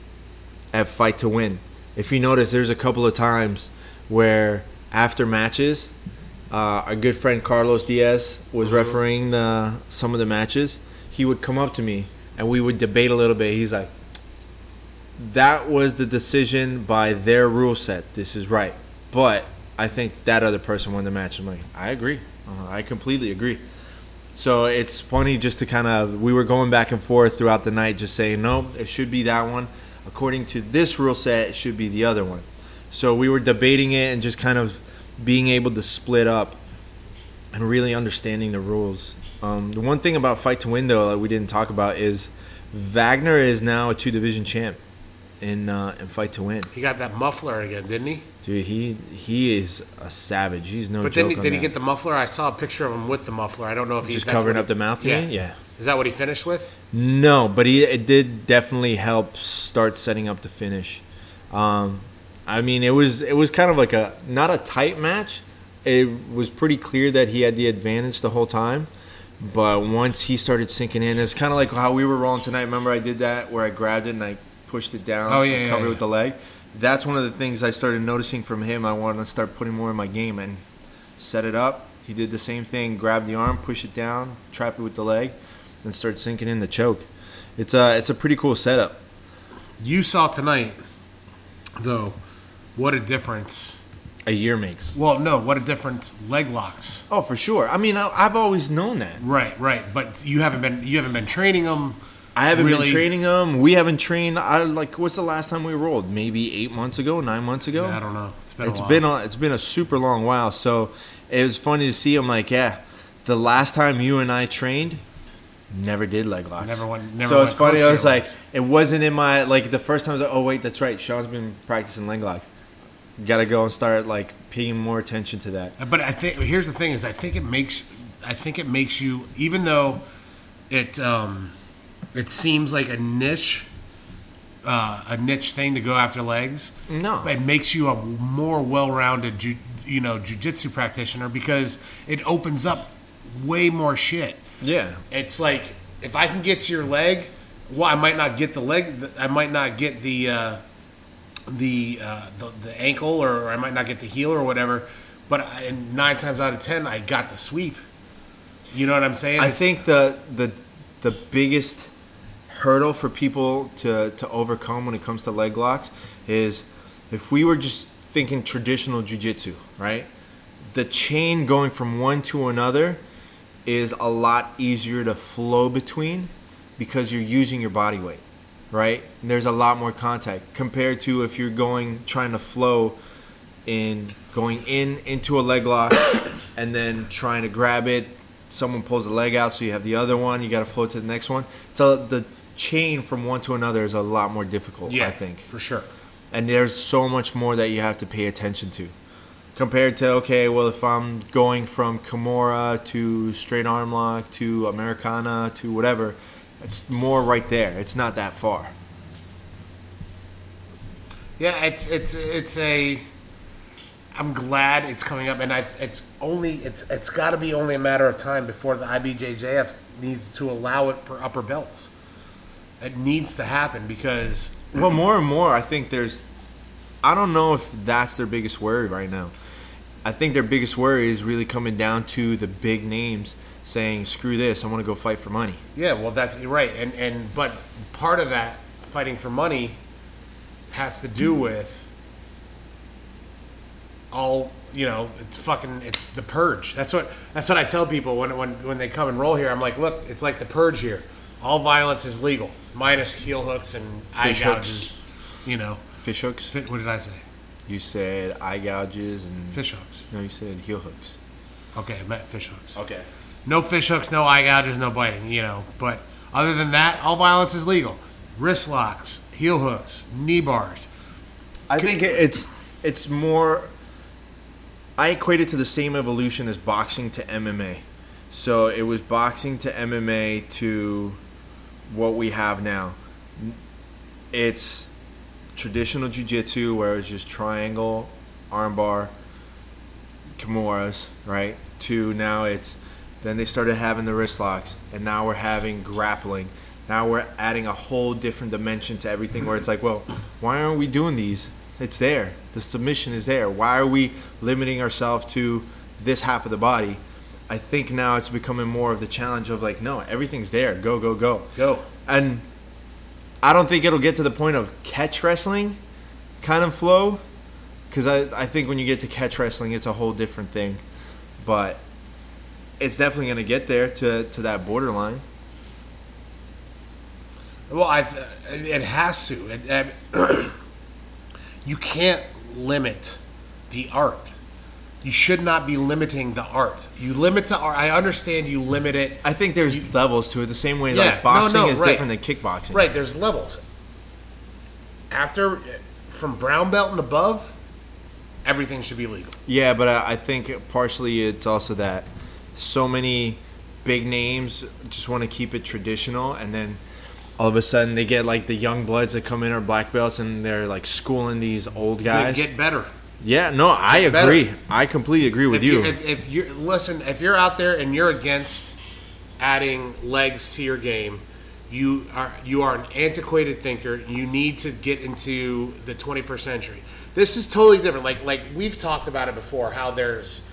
at Fight to Win. If you notice, there's a couple of times where after matches, uh, our good friend Carlos Diaz was refereeing the some of the matches. He would come up to me and we would debate a little bit. He's like, "That was the decision by their rule set. This is right." But I think that other person won the match. I'm like, I agree. Uh, I completely agree. So it's funny just to kind of we were going back and forth throughout the night, just saying no, it should be that one. According to this rule set, it should be the other one. So we were debating it and just kind of being able to split up and really understanding the rules. Um, the one thing about Fight to Win though that we didn't talk about is Wagner is now a two division champ in uh, in Fight to Win. he got that muffler again, didn't he? Dude, he he is a savage. He's no But joke. then he, did he get the muffler? I saw a picture of him with the muffler. I don't know if he's just covering up the mouth? Yeah. yeah. Is that what he finished with? No, but he it did definitely help start setting up the finish. Um, I mean, it was it was kind of like a not a tight match. It was pretty clear that he had the advantage the whole time. But once he started sinking in, it's kind of like how we were rolling tonight. Remember, I did that where I grabbed it and I pushed it down. Oh, yeah, and yeah, covered it with the leg. That's one of the things I started noticing from him. I wanted to start putting more in my game and set it up. He did the same thing: grab the arm, push it down, trap it with the leg, and start sinking in the choke. It's a it's a pretty cool setup. You saw tonight, though. What a difference! A year makes. Well, no, what a difference leg locks. Oh, for sure. I mean, I, I've always known that. Right, right. But you haven't been you haven't been training them. I haven't Really? been training them. We haven't trained. I like. What's the last time we rolled? Maybe eight months ago, nine months ago. I don't know. It's been It's a while. been a, it's been a super long while. So it was funny to see. I'm like, yeah, the last time you and I trained, never did leg locks. Never went- never so it's funny. I was like, legs. it wasn't in my like the first time. I was like, oh wait, that's right. Sean's been practicing leg locks. Got to go and start like paying more attention to that. But I think here's the thing: is I think it makes I think it makes you even though it um, it seems like a niche uh, a niche thing to go after legs. No. it makes you a more well-rounded ju- you know jujitsu practitioner because it opens up way more shit. Yeah. It's like if I can get to your leg, well, I might not get the leg. I might not get the uh, the, uh, the the ankle, or I might not get the heel, or whatever. But I, and nine times out of ten, I got the sweep. You know what I'm saying? I It's- think the the the biggest hurdle for people to to overcome when it comes to leg locks is if we were just thinking traditional jujitsu, right? The chain going from one to another is a lot easier to flow between because you're using your body weight, right? And there's a lot more contact compared to if you're going trying to flow in going in into a leg lock and then trying to grab it. Someone pulls the leg out, so you have the other one. You got to flow to the next one. So the chain from one to another is a lot more difficult. yeah, I think, for sure. and there's so much more that you have to pay attention to compared to okay, well, if I'm going from Kimura to straight arm lock to Americana to whatever, it's more right there. It's not that far. Yeah, it's it's it's a. I'm glad it's coming up, and I it's only it's it's got to be only a matter of time before the IBJJF needs to allow it for upper belts. It needs to happen because Well, more and more, I think there's. I don't know if that's their biggest worry right now. I think their biggest worry is really coming down to the big names saying, "Screw this! I want to go fight for money." Yeah, well, that's right, and and but part of that fighting for money has to do with all you know. It's fucking it's the purge. That's what that's what I tell people when when when they come and roll here. I'm like, look, it's like the purge here. All violence is legal, minus heel hooks and eye Fish hooks. gouges. You know, Fish hooks. What did I say? You said eye gouges and Fish hooks. No, you said heel hooks. Okay, I meant fish hooks. Okay. No fish hooks, no eye gouges, no biting. You know, but other than that, all violence is legal. Wrist locks, heel hooks, knee bars. I think it's it's more. I equate it to the same evolution as boxing to MMA. So it was boxing to MMA to what we have now. It's traditional jiu-jitsu where it's just triangle, armbar, kimuras, right? To now it's then they started having the wrist locks and now we're having grappling. Now we're adding a whole different dimension to everything where it's like, well, why aren't we doing these? It's there. The submission is there. Why are we limiting ourselves to this half of the body? I think now it's becoming more of the challenge of like, no, everything's there. Go, go, go. Go. And I don't think it'll get to the point of catch wrestling kind of flow. Because I, I think when you get to catch wrestling, it's a whole different thing. But it's definitely going to get there to, to that borderline. Well, I it has to. It, you can't limit the art. You should not be limiting the art. You limit the art. I understand you limit it. I think there's levels to it, the same way Yeah, like boxing no, no, is right. different than kickboxing. Right, there's levels. After from brown belt and above, everything should be legal. Yeah, but I, I think partially it's also that so many big names just want to keep it traditional, and then all of a sudden they get like the young bloods that come in are black belts, and they're like schooling these old guys. Get, get better. yeah, no, I Get better. agree. I completely agree with if you. if, if you listen, if you're out there and you're against adding legs to your game, you are you are an antiquated thinker. You need to get into the 21st century. This is totally different. Like like we've talked about it before. How there's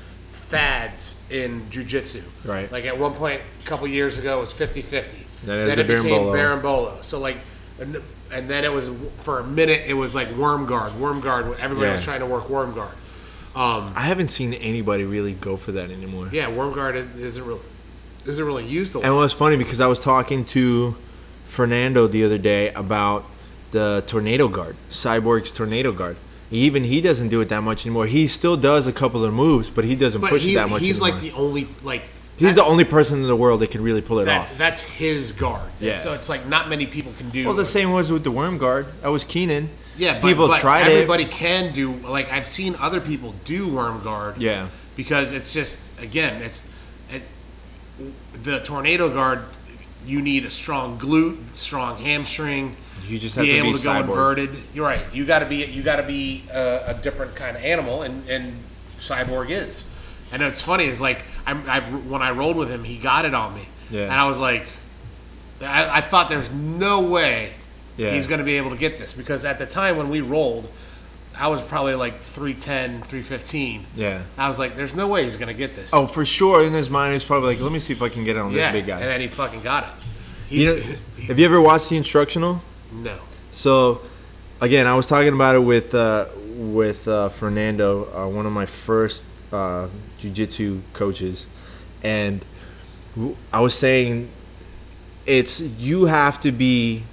fads in jujitsu. Right. Like at one point, a couple years ago, it was 50-50. Then it the it became berimbolo. So like. And, and then it was for a minute. It was like worm guard, worm guard. Everybody Yeah. was trying to work worm guard. Um, I haven't seen anybody really go for that anymore. Yeah, worm guard is, isn't really isn't really used a lot. And it was funny because I was talking to Fernando the other day about the tornado guard, Cyborg's tornado guard. Even he doesn't do it that much anymore. He still does a couple of moves, but he doesn't but push it that much he's anymore. like the only like he's the only person in the world that can really pull it that's off. that's his guard. Yeah. So it's like not many people can do. Well, the it. same was with the worm guard. That was Keenan. Yeah, but, people but tried everybody it. can do. Like I've seen other people do worm guard. Yeah. Because it's just again, it's it, the tornado guard. You need a strong glute, strong hamstring. You just be have to able be to go cyborg. inverted. You're right. You got to be you got to be a, a different kind of animal, and and cyborg is. And it's funny is like I'm, I've, when I rolled with him, he got it on me, Yeah. and I was like, I, I thought there's no way Yeah. he's going to be able to get this because at the time when we rolled, I was probably like 310, 315. Yeah. I was like, there's no way he's going to get this. Oh, for sure. In his mind, he's probably like, "Let me see if I can get it on yeah, this big guy." and then he fucking got it. He's, you know, have you ever watched the instructional? No. So, again, I was talking about it with uh, with uh, Fernando, uh, one of my first uh, jujitsu coaches, and I was saying it's you have to be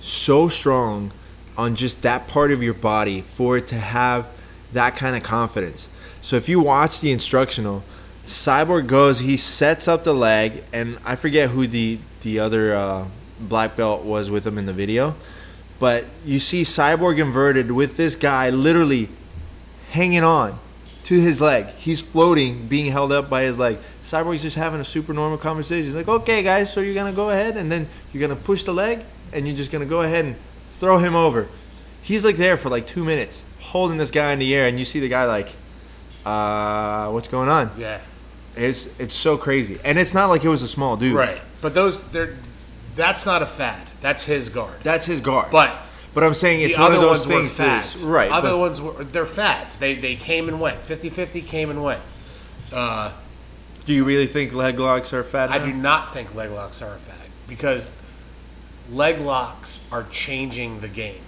so strong on just that part of your body for it to have that kind of confidence. So if you watch the instructional, Cyborg goes, he sets up the leg, and I forget who the the other uh, black belt was with him in the video, but you see Cyborg inverted with this guy literally hanging on to his leg. He's floating, being held up by his leg. Cyborg's just having a super normal conversation. He's like, okay, guys, so you're going to go ahead and then you're going to push the leg and you're just going to go ahead and throw him over. He's like there for like two minutes holding this guy in the air and you see the guy like, uh, what's going on? Yeah. It's, it's so crazy. And it's not like it was a small dude. Right. But those, they're, that's not a fad. That's his guard. That's his guard. But but I'm saying it's the one other of those ones were things. fads. is- right. Other but- ones were they're fads. They they came and went. 50-50 came and went. Uh, do you really think leg locks are fad? I now? do not think leg locks are a fad because leg locks are changing the game.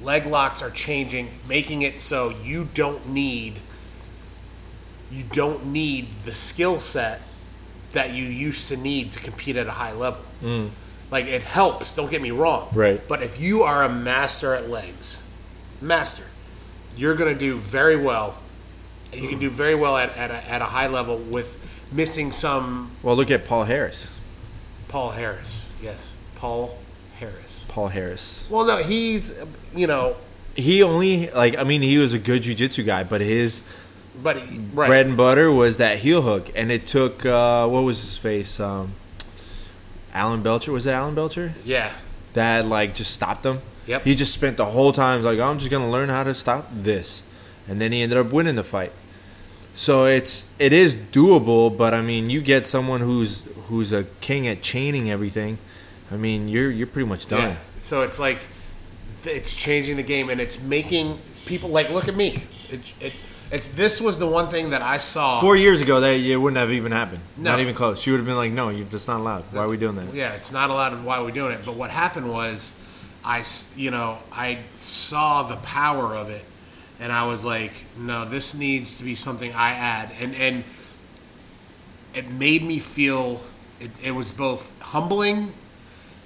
Leg locks are changing, making it so you don't need you don't need the skill set that you used to need to compete at a high level. Like it helps, don't get me wrong. Right. But if you are a master at legs, master, you're going to do very well. You can do very well at, at, a, at a high level with missing some Well, look at Paul Harris. Paul Harris. Yes, Paul Harris. Paul Harris. Well, no, he's you know, He only like I mean he was a good jujitsu guy, but his but he, right. bread and butter was that heel hook, and it took uh, what was his face? Um, Alan Belcher was it Alan Belcher yeah, that like just stopped him? Yep. He just spent the whole time like I'm just gonna learn how to stop this, and then he ended up winning the fight. So it's it is doable, but I mean you get someone who's who's a king at chaining everything. I mean you're you're pretty much done. yeah. So it's like it's changing the game, and it's making people like look at me. It, it, it's this was the one thing that I saw. Four years ago, that it wouldn't have even happened. No. Not even close. She would have been like, "No, you that's not allowed. Why are we doing that?" Yeah, it's not allowed. and Why are we doing it? But what happened was, I s- you know I saw the power of it, and I was like, no, this needs to be something I add, and and it made me feel it, it was both humbling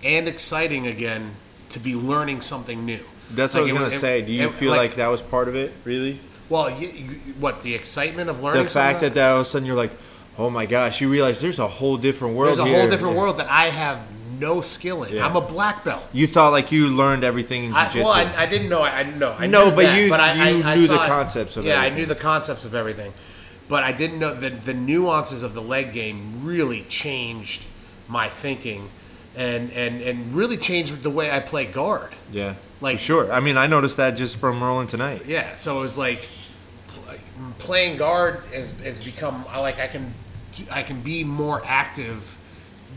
and exciting again to be learning something new. That's what I was it gonna it- say. Do you it- feel like, that was part of it? Really? Well, you, you, what the excitement of learning The fact that, that all of a sudden you're like, "Oh my gosh!" You realize there's a whole different world. there's a here. whole different Yeah. world that I have no skill in. Yeah. I'm a black belt. You thought like you learned everything in I, jiu-jitsu. well, I, I didn't know. I, I know. I No, but that, you- but I, you I, I knew the concepts of everything. Yeah, I knew the concepts of everything, but I didn't know the the nuances of the leg game really changed my thinking, and and and really changed the way I play guard. yeah, Like- sure. I mean, I noticed that just from rolling tonight. Yeah, so it was like playing guard has, has become I like I can I can be more active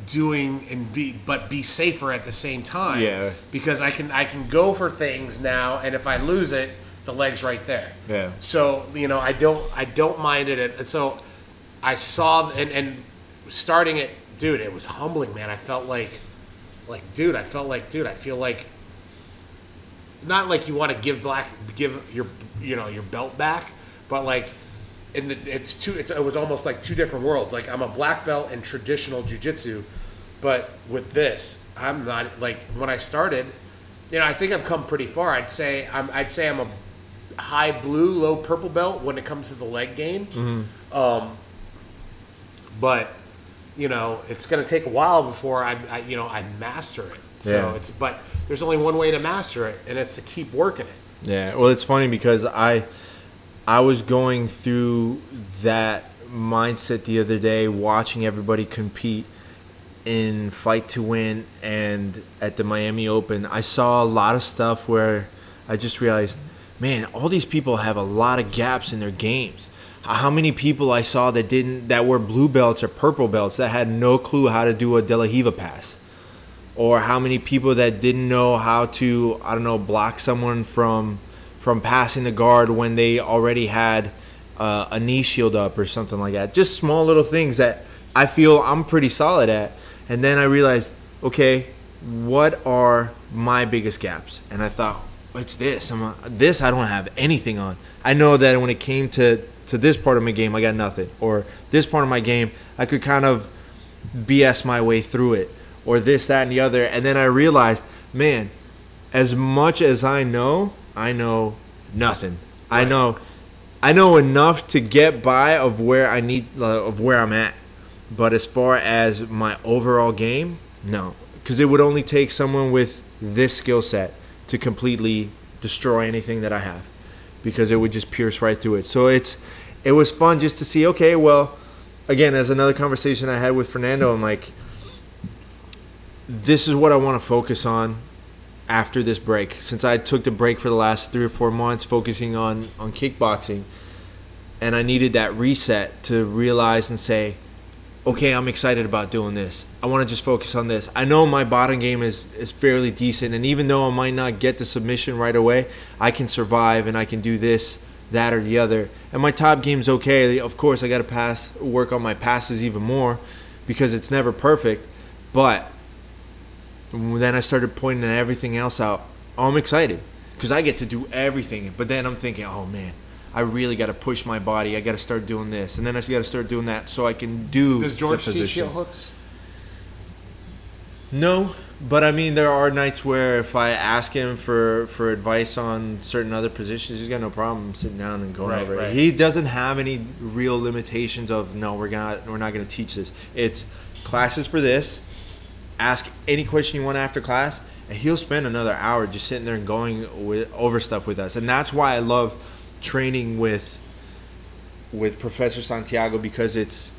doing and be but be safer at the same time. Yeah. Because I can I can go for things now and if I lose it, the leg's right there. Yeah. So, you know, I don't I don't mind it. And so I saw and and starting it, dude, it was humbling, man. I felt like like dude, I felt like dude, I feel like not like you want to give black give your you know your belt back, but like in the it's two it's, it was almost like two different worlds. Like I'm a black belt in traditional jujitsu, but with this, I'm not like when I started. You know, I think I've come pretty far. I'd say I'm I'd say I'm a high blue, low purple belt when it comes to the leg game. Um, but you know, it's going to take a while before I, I you know I master it. So Yeah. it's but there's only one way to master it, and it's to keep working it. Yeah. Well, it's funny because I I was going through that mindset the other day, watching everybody compete in fight to win and at the Miami Open. I saw a lot of stuff where I just realized, man, all these people have a lot of gaps in their games. How many people I saw that didn't that were blue belts or purple belts that had no clue how to do a De La Riva pass? or how many people that didn't know how to I don't know block someone from from passing the guard when they already had uh, a knee shield up or something like that. Just small little things that I feel I'm pretty solid at. And then I realized, okay, what are my biggest gaps? And I thought, it's this. I'm a, this I don't have anything on. I know that when it came to to this part of my game, I got nothing. Or this part of my game, I could kind of BS my way through it, or this, that, and the other. And then I realized, man, as much as I know, I know nothing. I know, I know enough to get by of where I need, uh, of where I'm at. But as far as my overall game, no, because it would only take someone with this skill set to completely destroy anything that I have, because it would just pierce right through it. So it's, it was fun just to see. Okay, well, again, as another conversation I had with Fernando, I'm like, this is what I want to focus on after this break. Since I took the break for the last three or four months, focusing on on kickboxing, and I needed that reset to realize and say, okay, I'm excited about doing this. I want to just focus on this. I know my bottom game is is fairly decent, and even though I might not get the submission right away, I can survive and I can do this, that, or the other. And my top game's okay. Of course, I got to pass, work on my passes even more, because it's never perfect. But then I started pointing everything else out. Oh, I'm excited because I get to do everything. But then I'm thinking, oh man, I really got to push my body. I got to start doing this, and then I got to start doing that so I can do. Does George the teach position. heel hooks? No, But I mean, there are nights where if I ask him for for advice on certain other positions, he's got no problem sitting down and going Right, over it. right. He doesn't have any real limitations of no, we're gonna we're not gonna teach this. It's classes for this. Ask any question you want after class, and he'll spend another hour just sitting there and going with, over stuff with us. And that's why I love training with with Professor Santiago because it's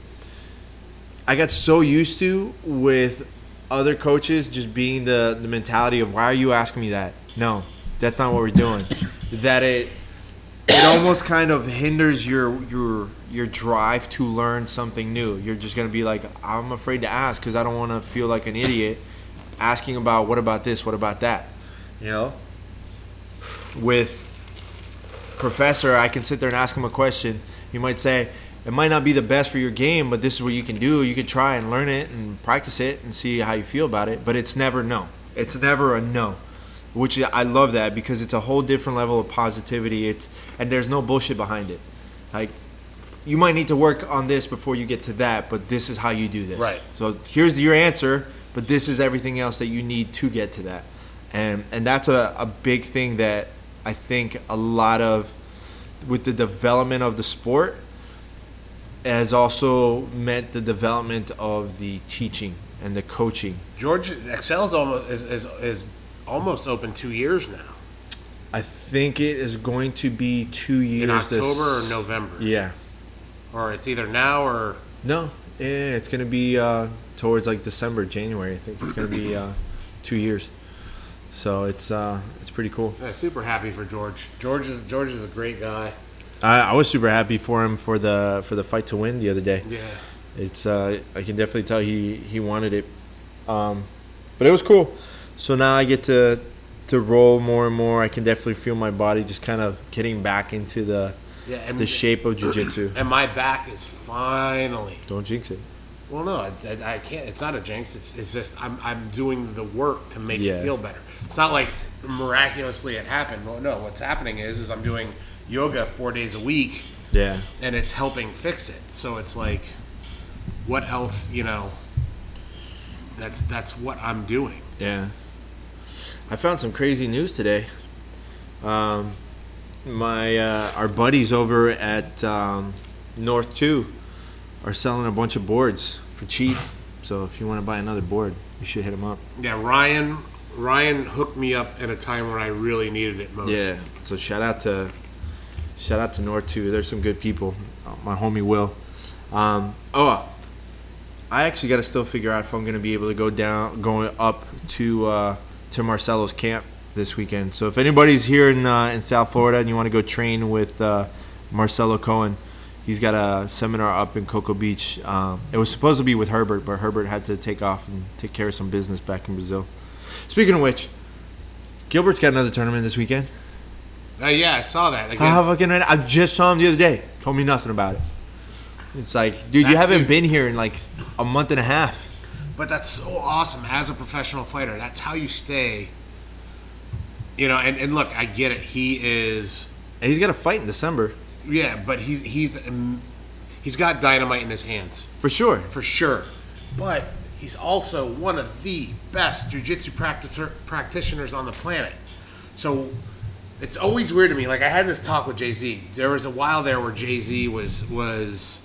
I got so used to with other coaches just being the, the mentality of why are you asking me that? No, that's not what we're doing. that it it almost kind of hinders your your your drive to learn something new. You're just gonna be like, I'm afraid to ask because I don't want to feel like an idiot asking about what about this, what about that, you know. With professor, I can sit there and ask him a question. He might say, it might not be the best for your game, but this is what you can do. You can try and learn it and practice it and see how you feel about it. But it's never no. It's never a no, which I love that because it's a whole different level of positivity. It's and there's no bullshit behind it. Like you might need to work on this before you get to that, but this is how you do this. Right. So here's your answer, but this is everything else that you need to get to that. And and that's a, a big thing that I think a lot of with the development of the sport has also meant the development of the teaching and the coaching. George Excel's almost is, is is almost open two years now. I think it is going to be two years In this- October or November. Yeah. Or it's either now or No, yeah, it's gonna be uh, towards like December, January. I think it's gonna be uh, two years. So it's uh, it's pretty cool. yeah, super happy for George. George is George is a great guy. I, I was super happy for him for the for the fight to win the other day. Yeah. It's uh, I can definitely tell he he wanted it, um, but it was cool. So now I get to to roll more and more. I can definitely feel my body just kind of getting back into the Yeah, and the shape of jujitsu. and my back is finally. Don't jinx it. Well, no, I, I, I can't. It's not a jinx. It's, it's just I'm, I'm doing the work to make Yeah. it feel better. It's not like miraculously it happened. Well, no, what's happening is is I'm doing yoga four days a week, Yeah, and it's helping fix it. So it's like, what else? You know, that's that's what I'm doing. yeah. I found some crazy news today. Um, my uh, our buddies over at um, North Two are selling a bunch of boards for cheap. So if you want to buy another board, you should hit them up. Yeah, Ryan Ryan hooked me up at a time when I really needed it most. Yeah. So shout out to shout out to North too. There's some good people. Uh, my homie Will. Um, oh, I actually got to still figure out if I'm gonna be able to go down, going up to uh, to Marcelo's camp this weekend. So if anybody's here in uh, in South Florida and you want to go train with uh, Marcelo Cohen, he's got a seminar up in Cocoa Beach. Um, it was supposed to be with Herbert, but Herbert had to take off and take care of some business back in Brazil. Speaking of which, Gilbert's got another tournament this weekend. Uh, yeah, I saw that. Against, How fucking I just saw him the other day. Told me nothing about it. It's like, dude, you haven't dude. been here in like a month and a half. But that's so awesome as a professional fighter. That's how you stay. You know, and, and look, I get it. He is, And he's got a fight in December yeah, but he's he's um, he's got dynamite in his hands for sure. for sure. But he's also one of the best jujitsu practi- practitioners on the planet. So it's always weird to me. Like I had this talk with JZ. There was a while there where JZ was was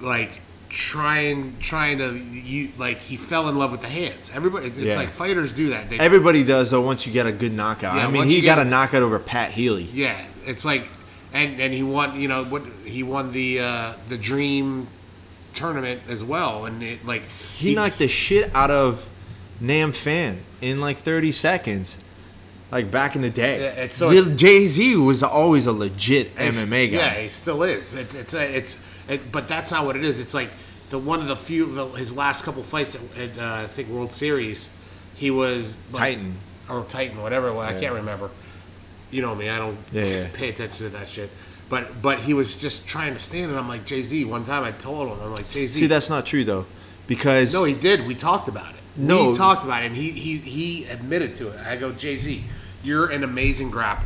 like trying trying to you like he fell in love with the hands. Everybody, it's Yeah. like fighters do that. They, Everybody does though. Once you get a good knockout. Yeah, I mean, he got a knockout over Pat Healy. yeah, it's like and and he won. You know what? He won the uh, the Dream tournament as well, and it like He knocked the shit out of Nam Phan in like 30 seconds. Like back in the day. Yeah, it's- so JZ was always a legit MMA guy. Yeah, he still is. It's it's it's, it, but that's not what it is. It's like the one of the few the, his last couple fights at, at uh, I think World Series, he was like, Titan. or Titan, whatever. it was, I can't remember. You know me, I don't Yeah, yeah. pay attention to that shit. But but he was just trying to stand, and I'm like JZ. One time I told him, I'm like JZ. See, that's not true though. Because No, he did. We talked about it. No. we talked about it, and he he he admitted to it. I go, JZ, you're an amazing grappler.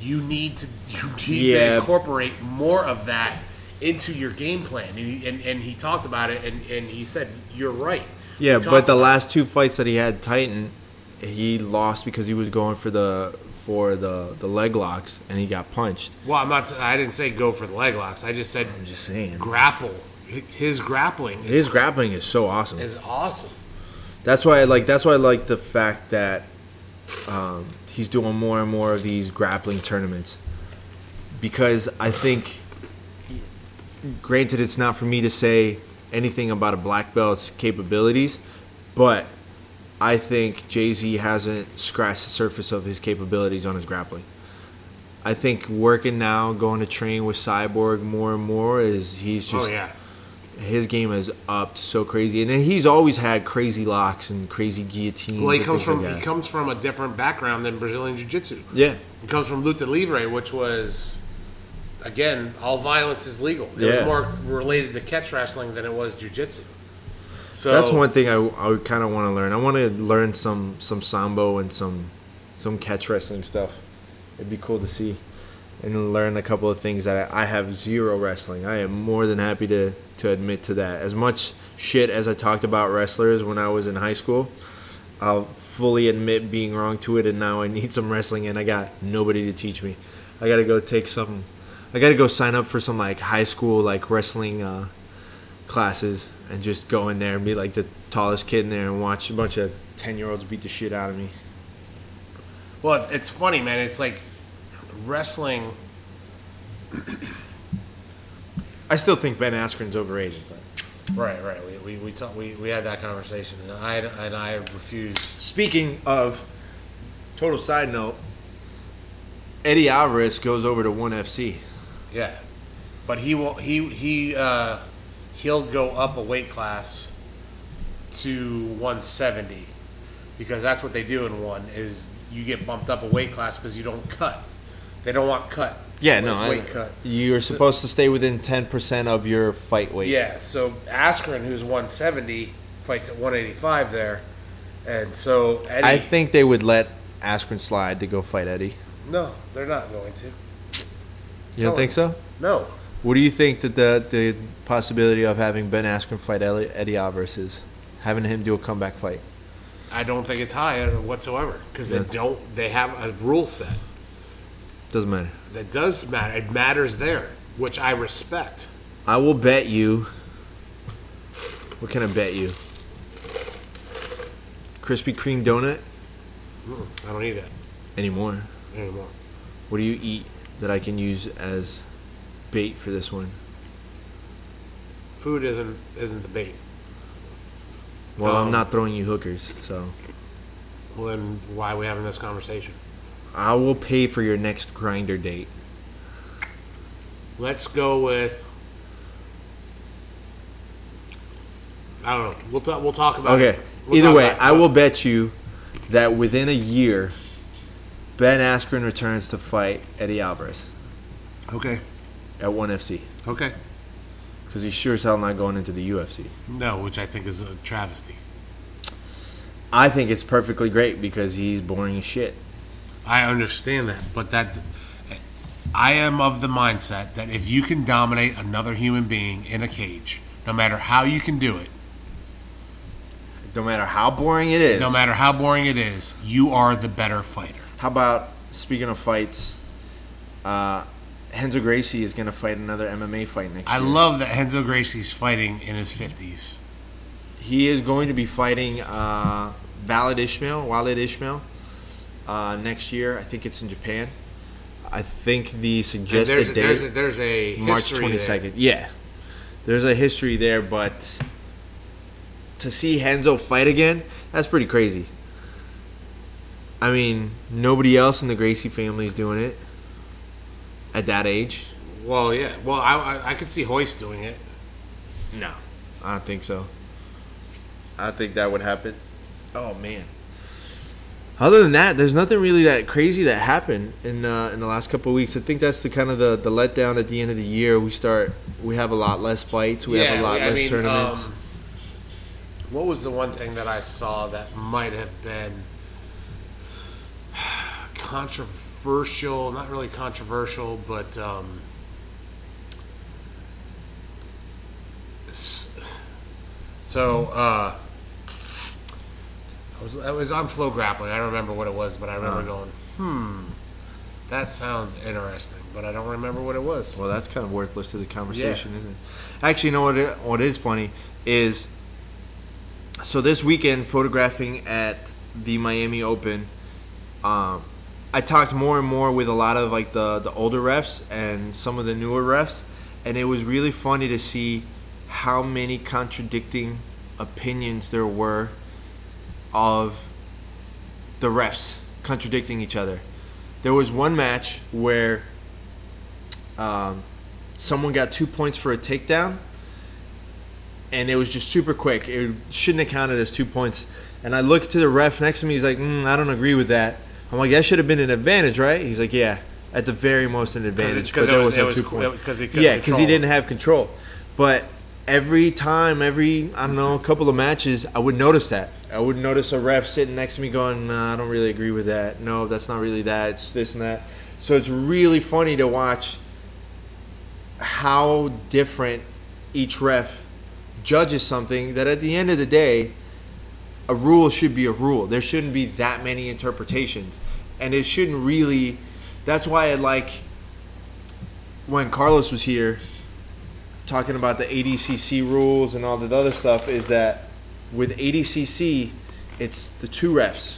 You need to you need Yeah. to incorporate more of that into your game plan. And he, and, and he talked about it, and, and he said, you're right. Yeah, but the last two fights that he had Titan, he lost because he was going for the for the the leg locks and he got punched. Well, I'm not. I didn't say go for the leg locks. I just said I'm just saying. grapple. His grappling is, His grappling is so awesome. is awesome. That's why I like. That's why I like the fact that um, he's doing more and more of these grappling tournaments because I think, granted, it's not for me to say anything about a black belt's capabilities, but I think JZ hasn't scratched the surface of his capabilities on his grappling. I think working now, going to train with Cyborg more and more is he's oh, just oh yeah. his game is upped so crazy, and then he's always had crazy locks and crazy guillotines. Well, he comes from like he comes from a different background than Brazilian Jiu Jitsu. yeah, He comes from luta libre, which was again all violence is legal. It Yeah. was more related to catch wrestling than it was Jiu Jitsu. So that's one thing I, I kind of want to learn. I want to learn some some sambo and some some catch wrestling stuff. It'd be cool to see and learn a couple of things that I, I have zero wrestling. I am more than happy to to admit to that. As much shit as I talked about wrestlers when I was in high school, I'll fully admit being wrong to it, and now I need some wrestling, and I got nobody to teach me. I gotta go take some. I gotta go sign up for some like high school like wrestling uh, classes and just go in there and be like the tallest kid in there and watch a bunch of ten year olds beat the shit out of me. Well, it's, it's funny, man. It's like wrestling. I still think Ben Askren's overrated, but Right, right. We we we, we we had that conversation, and I and I refused. speaking of total side note, Eddie Alvarez goes over to One FC. Yeah, but he will. He he uh, he'll go up a weight class to 170 because that's what they do in one is you get bumped up a weight class because you don't cut. They don't want cut. Yeah, weight, no, I- weight cut. You're supposed to stay within ten percent of your fight weight. Yeah, so Askren, who's 170, fights at 185 there, and so Eddie. I think they would let Askren slide to go fight Eddie. no, they're not going to. You don't think so? No, What do you think that the the possibility of having Ben Askren fight Eddie Eddie Alvarez is? Having him do a comeback fight. I don't think it's high whatsoever because Yeah. they don't. They have a rule set Doesn't matter. that does matter. It matters there, which I respect. I will bet you. What can I bet you? Krispy Kreme donut hmm, I don't need that anymore. anymore. What do you eat that I can use as bait for this one? Food isn't isn't the bait. Well, I'm Um, not throwing you hookers, so Well, then why are we having this conversation? I will pay for your next grinder date. Let's go with. I don't know. We'll talk. We'll talk about. Okay. it. We'll Either way. I will bet you that within a year, Ben Askren returns to fight Eddie Alvarez Okay. at ONE FC Okay. because he's sure as hell not going into the UFC. No, which I think is a travesty. I think it's perfectly great because he's boring as shit. I understand that, but that I am of the mindset that if you can dominate another human being in a cage, no matter how you can do it, No matter how boring it is. no matter how boring it is, you are the better fighter. How about speaking of fights? Uh, Renzo Gracie is going to fight another MMA fight next I year. I love that Renzo Gracie's fighting in his fifties. He is going to be fighting uh, Valid Ishmael, Walid Ishmael, uh, next year. I think it's in Japan. I think the suggested There's a, date there's a, there's a March 22nd. there. Yeah, there's a history there, but to see Renzo fight again, that's pretty crazy. I mean, nobody else in the Gracie family is doing it at that age. Well, yeah. Well, I, I I could see Royce doing it. No, I don't think so. I don't think that would happen. Oh man. Other than that, there's nothing really that crazy that happened in uh, in the last couple of weeks. I think that's the kind of the, the letdown at the end of the year. We start we have a lot less fights. We have a lot I less mean, tournaments. um, what was the one thing that I saw that might have been controversial? Not really controversial, but um, so uh, I was, I was on Flow Grappling. I don't remember what it was, but I remember going, hmm, that sounds interesting. But I don't remember what it was. Well, that's kind of worthless to the conversation, isn't it? Actually, you know what? It, what is funny is so this weekend, photographing at the Miami Open, um, I talked more and more with a lot of like the the older refs and some of the newer refs, and it was really funny to see how many contradicting opinions there were of the refs contradicting each other. There was one match where um, someone got two points for a takedown, and it was just super quick. It shouldn't have counted as two points. And I looked to the ref next to me. He's like, mm, "I don't agree with that." I'm like, "That should have been an advantage, right?" He's like, "Yeah, at the very most an advantage." 'cause but there was- no two point. because he yeah, because he didn't have control. But every time, every I don't know, a couple of matches, I would notice that. I would notice a ref sitting next to me going, "Nah, I don't really agree with that. No, that's not really that. It's this and that." So it's really funny to watch how different each ref judges something that at the end of the day a rule should be a rule. There shouldn't be that many interpretations. And it shouldn't really that's why i like when carlos was here talking about the adcc rules and all the other stuff is that with adcc it's the two refs.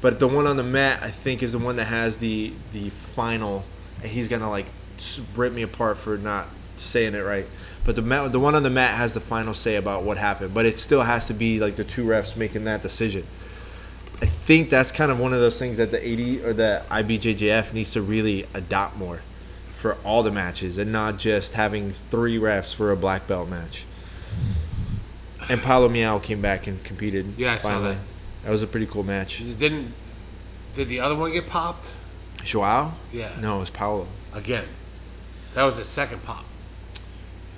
But the one on the mat i think is the one that has the the final. And he's gonna like rip me apart for not saying it right but the mat, the one on the mat has the final say about what happened but it still has to be like the two refs making that decision i think that's kind of one of those things that the 80 or the ibjjf needs to really adopt more for all the matches and not just having three refs for a black belt match and Paulo Miyao came back and competed. Yeah, I saw that. That was a pretty cool match. Didn't did the other one get popped Joao? Yeah. No, it was Paulo. again? That was the second pop.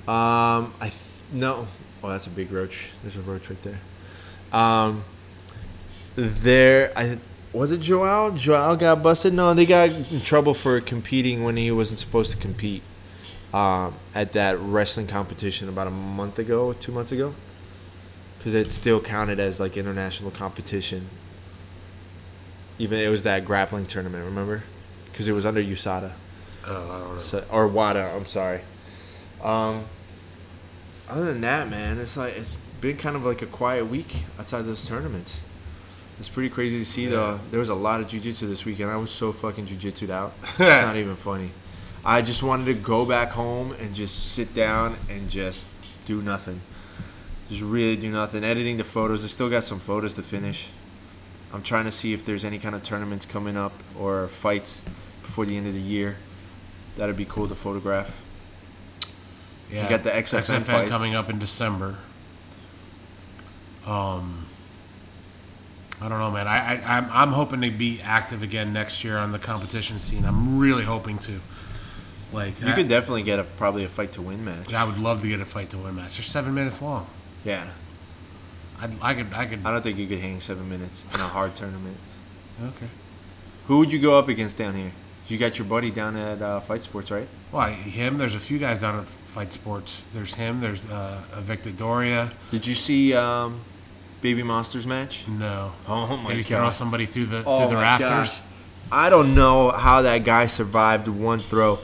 Um, I th- no. Oh, that's a big roach. There's a roach right there. Um, there. I was it Joao. Joao got busted. No, they got in trouble for competing when he wasn't supposed to compete. Um, at that wrestling competition about a month ago, two months ago, because it still counted as like international competition. Even it was that grappling tournament, remember? Because it was under USADA. Oh, I don't know. So, or WADA, I'm sorry. Um, other than that, man, it's like it's been kind of like a quiet week outside those tournaments. It's pretty crazy to see though. There was a lot of jujitsu this weekend. I was so fucking jujitsued out. It's not even funny. I just wanted to go back home and just sit down and just do nothing. Just really do nothing. Editing the photos. I still got some photos to finish. I'm trying to see if there's any kind of tournaments coming up or fights before the end of the year. That'd be cool to photograph. Yeah, got the XFN fights. coming up in December. Um, I don't know, man. I, I I'm I'm hoping to be active again next year on the competition scene. I'm really hoping to. Like, You I, could definitely get a probably a fight to win match. I would love to get a fight to win match. They're seven minutes long. Yeah, I'd, I could I could. I don't think you could hang seven minutes in a hard tournament. Okay. Who would you go up against down here? You got your buddy down at uh, Fight Sports, right? Why him? There's a few guys down at Fight Sports. There's him. There's uh, Victor Doria. Did you see um, Baby Monsters match? No. Oh my Did he God. throw somebody through the Oh through the rafters? I don't know how that guy survived one throw.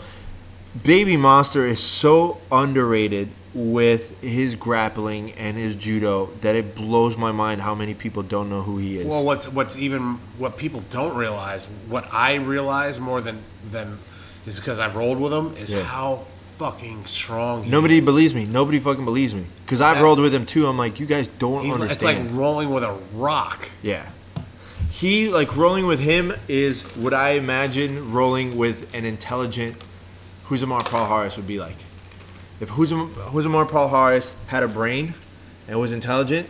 Baby Monster is so underrated with his grappling and his judo that it blows my mind how many people don't know who he is. Well, what's what's even what people don't realize, what I realize more than than is because I've rolled with him, is Yeah. how fucking strong. He Nobody is. believes me. Nobody fucking believes me. Because I've rolled with him too. I'm like, you guys don't He's, it's like rolling with a rock. yeah. He, like, rolling with him is what I imagine rolling with an intelligent Huzamar Paul Harris would be like. If Huzam- Huzamar Paul Harris had a brain and was intelligent,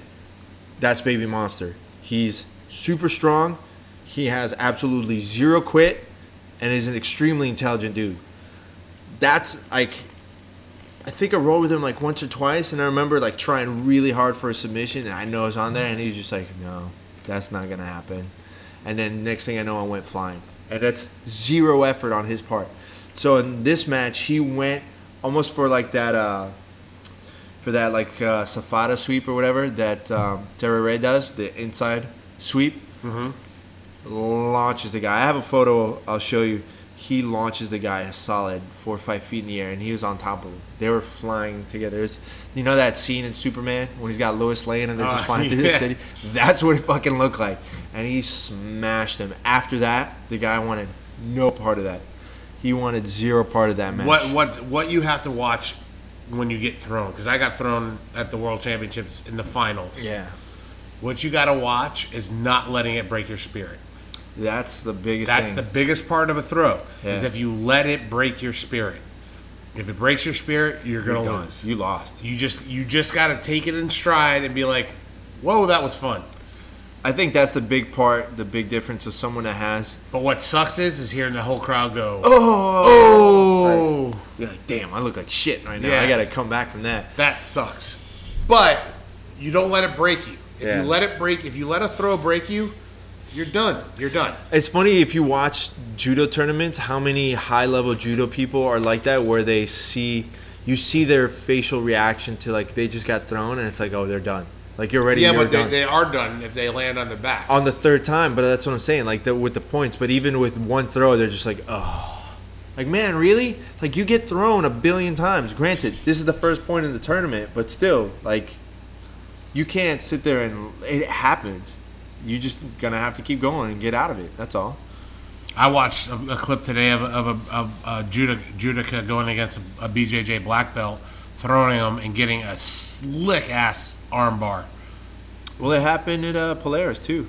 that's Baby Monster. He's super strong. He has absolutely zero quit and is an extremely intelligent dude. That's like I think I rolled with him like once or twice, and I remember like trying really hard for a submission, and I know it's on there, and he's just like, "No, that's not gonna happen." And then next thing I know, I went flying, and that's zero effort on his part. So in this match, he went almost for like that, uh, for that like uh, safada sweep or whatever that um, Terry Ray does, the inside sweep. Launches the guy. I have a photo. I'll show you. He launches the guy a solid four or five feet in the air, and he was on top of him. They were flying together. It's, you know that scene in Superman when he's got Lois Lane and they're just Oh, flying through the city. That's what it fucking looked like. And he smashed him. After that, the guy wanted no part of that. He wanted zero part of that match. What what what you have to watch when you get thrown? Because I got thrown at the World Championships in the finals. Yeah. What you got to watch is not letting it break your spirit. That's the biggest That's thing. the biggest part of a throw. Is if you let it break your spirit. If it breaks your spirit, you're gonna You're lose. You lost. You just you just got to take it in stride and be like, "Whoa, that was fun." I think that's the big part, the big difference of someone that has. But what sucks is is hearing the whole crowd go, Oh, oh. you're like, damn, I look like shit right now. Yeah. I got to come back from that. That sucks. But you don't let it break you. If Yeah. you let it break, if you let a throw break you, you're done. You're done. It's funny if you watch judo tournaments, how many high level judo people are like that, where they see, you see their facial reaction to like they just got thrown, and it's like, oh, they're done. Like you're ready. Yeah, you're but they, done. they are done if they land on the back. on the third time, but that's what I'm saying. Like the, with the points, but even with one throw, they're just like, oh, like man, really? Like you get thrown a billion times. Granted, this is the first point in the tournament, but still, like you can't sit there and it happens. You just gonna have to keep going and get out of it. That's all. I watched a, a clip today of, a- of a, of a judo, judoka going against a, a BJJ black belt, throwing him and getting a slick ass armbar. Well, it happened at uh, Polaris too.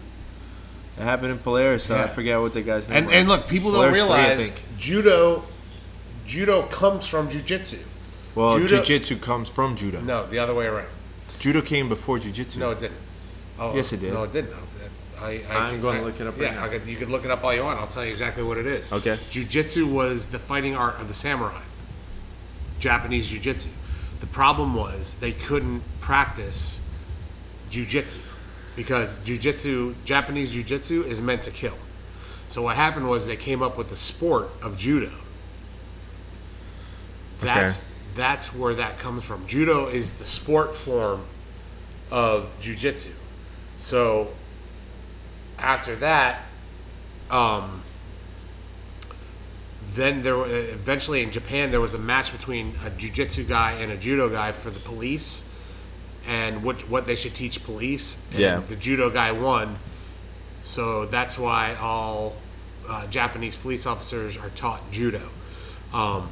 It happened in Polaris. Uh, I forget what the guy's name And, was. and look, people don't Polaris I realize think. judo. Judo comes from jujitsu. Well, judo- jiu-jitsu comes from judo. No, the other way around. Judo came before jiu-jitsu. No, it didn't. Oh, Yes, it did. No, it didn't. I, I, I'm gonna look it up right yeah. I could- you can look it up all you want. I'll tell you exactly what it is. Okay. Jiu-jitsu was the fighting art of the samurai. Japanese jiu-jitsu. The problem was they couldn't practice jiu-jitsu because jiu-jitsu, Japanese jiu-jitsu is meant to kill. So what happened was they came up with the sport of judo. That's Okay. that's where that comes from. Judo is the sport form of jiu-jitsu. So after that, um, then there eventually in Japan there was a match between a jiu-jitsu guy and a judo guy for the police, and what what they should teach police. And Yeah. the judo guy won, so that's why all uh, Japanese police officers are taught judo. Um,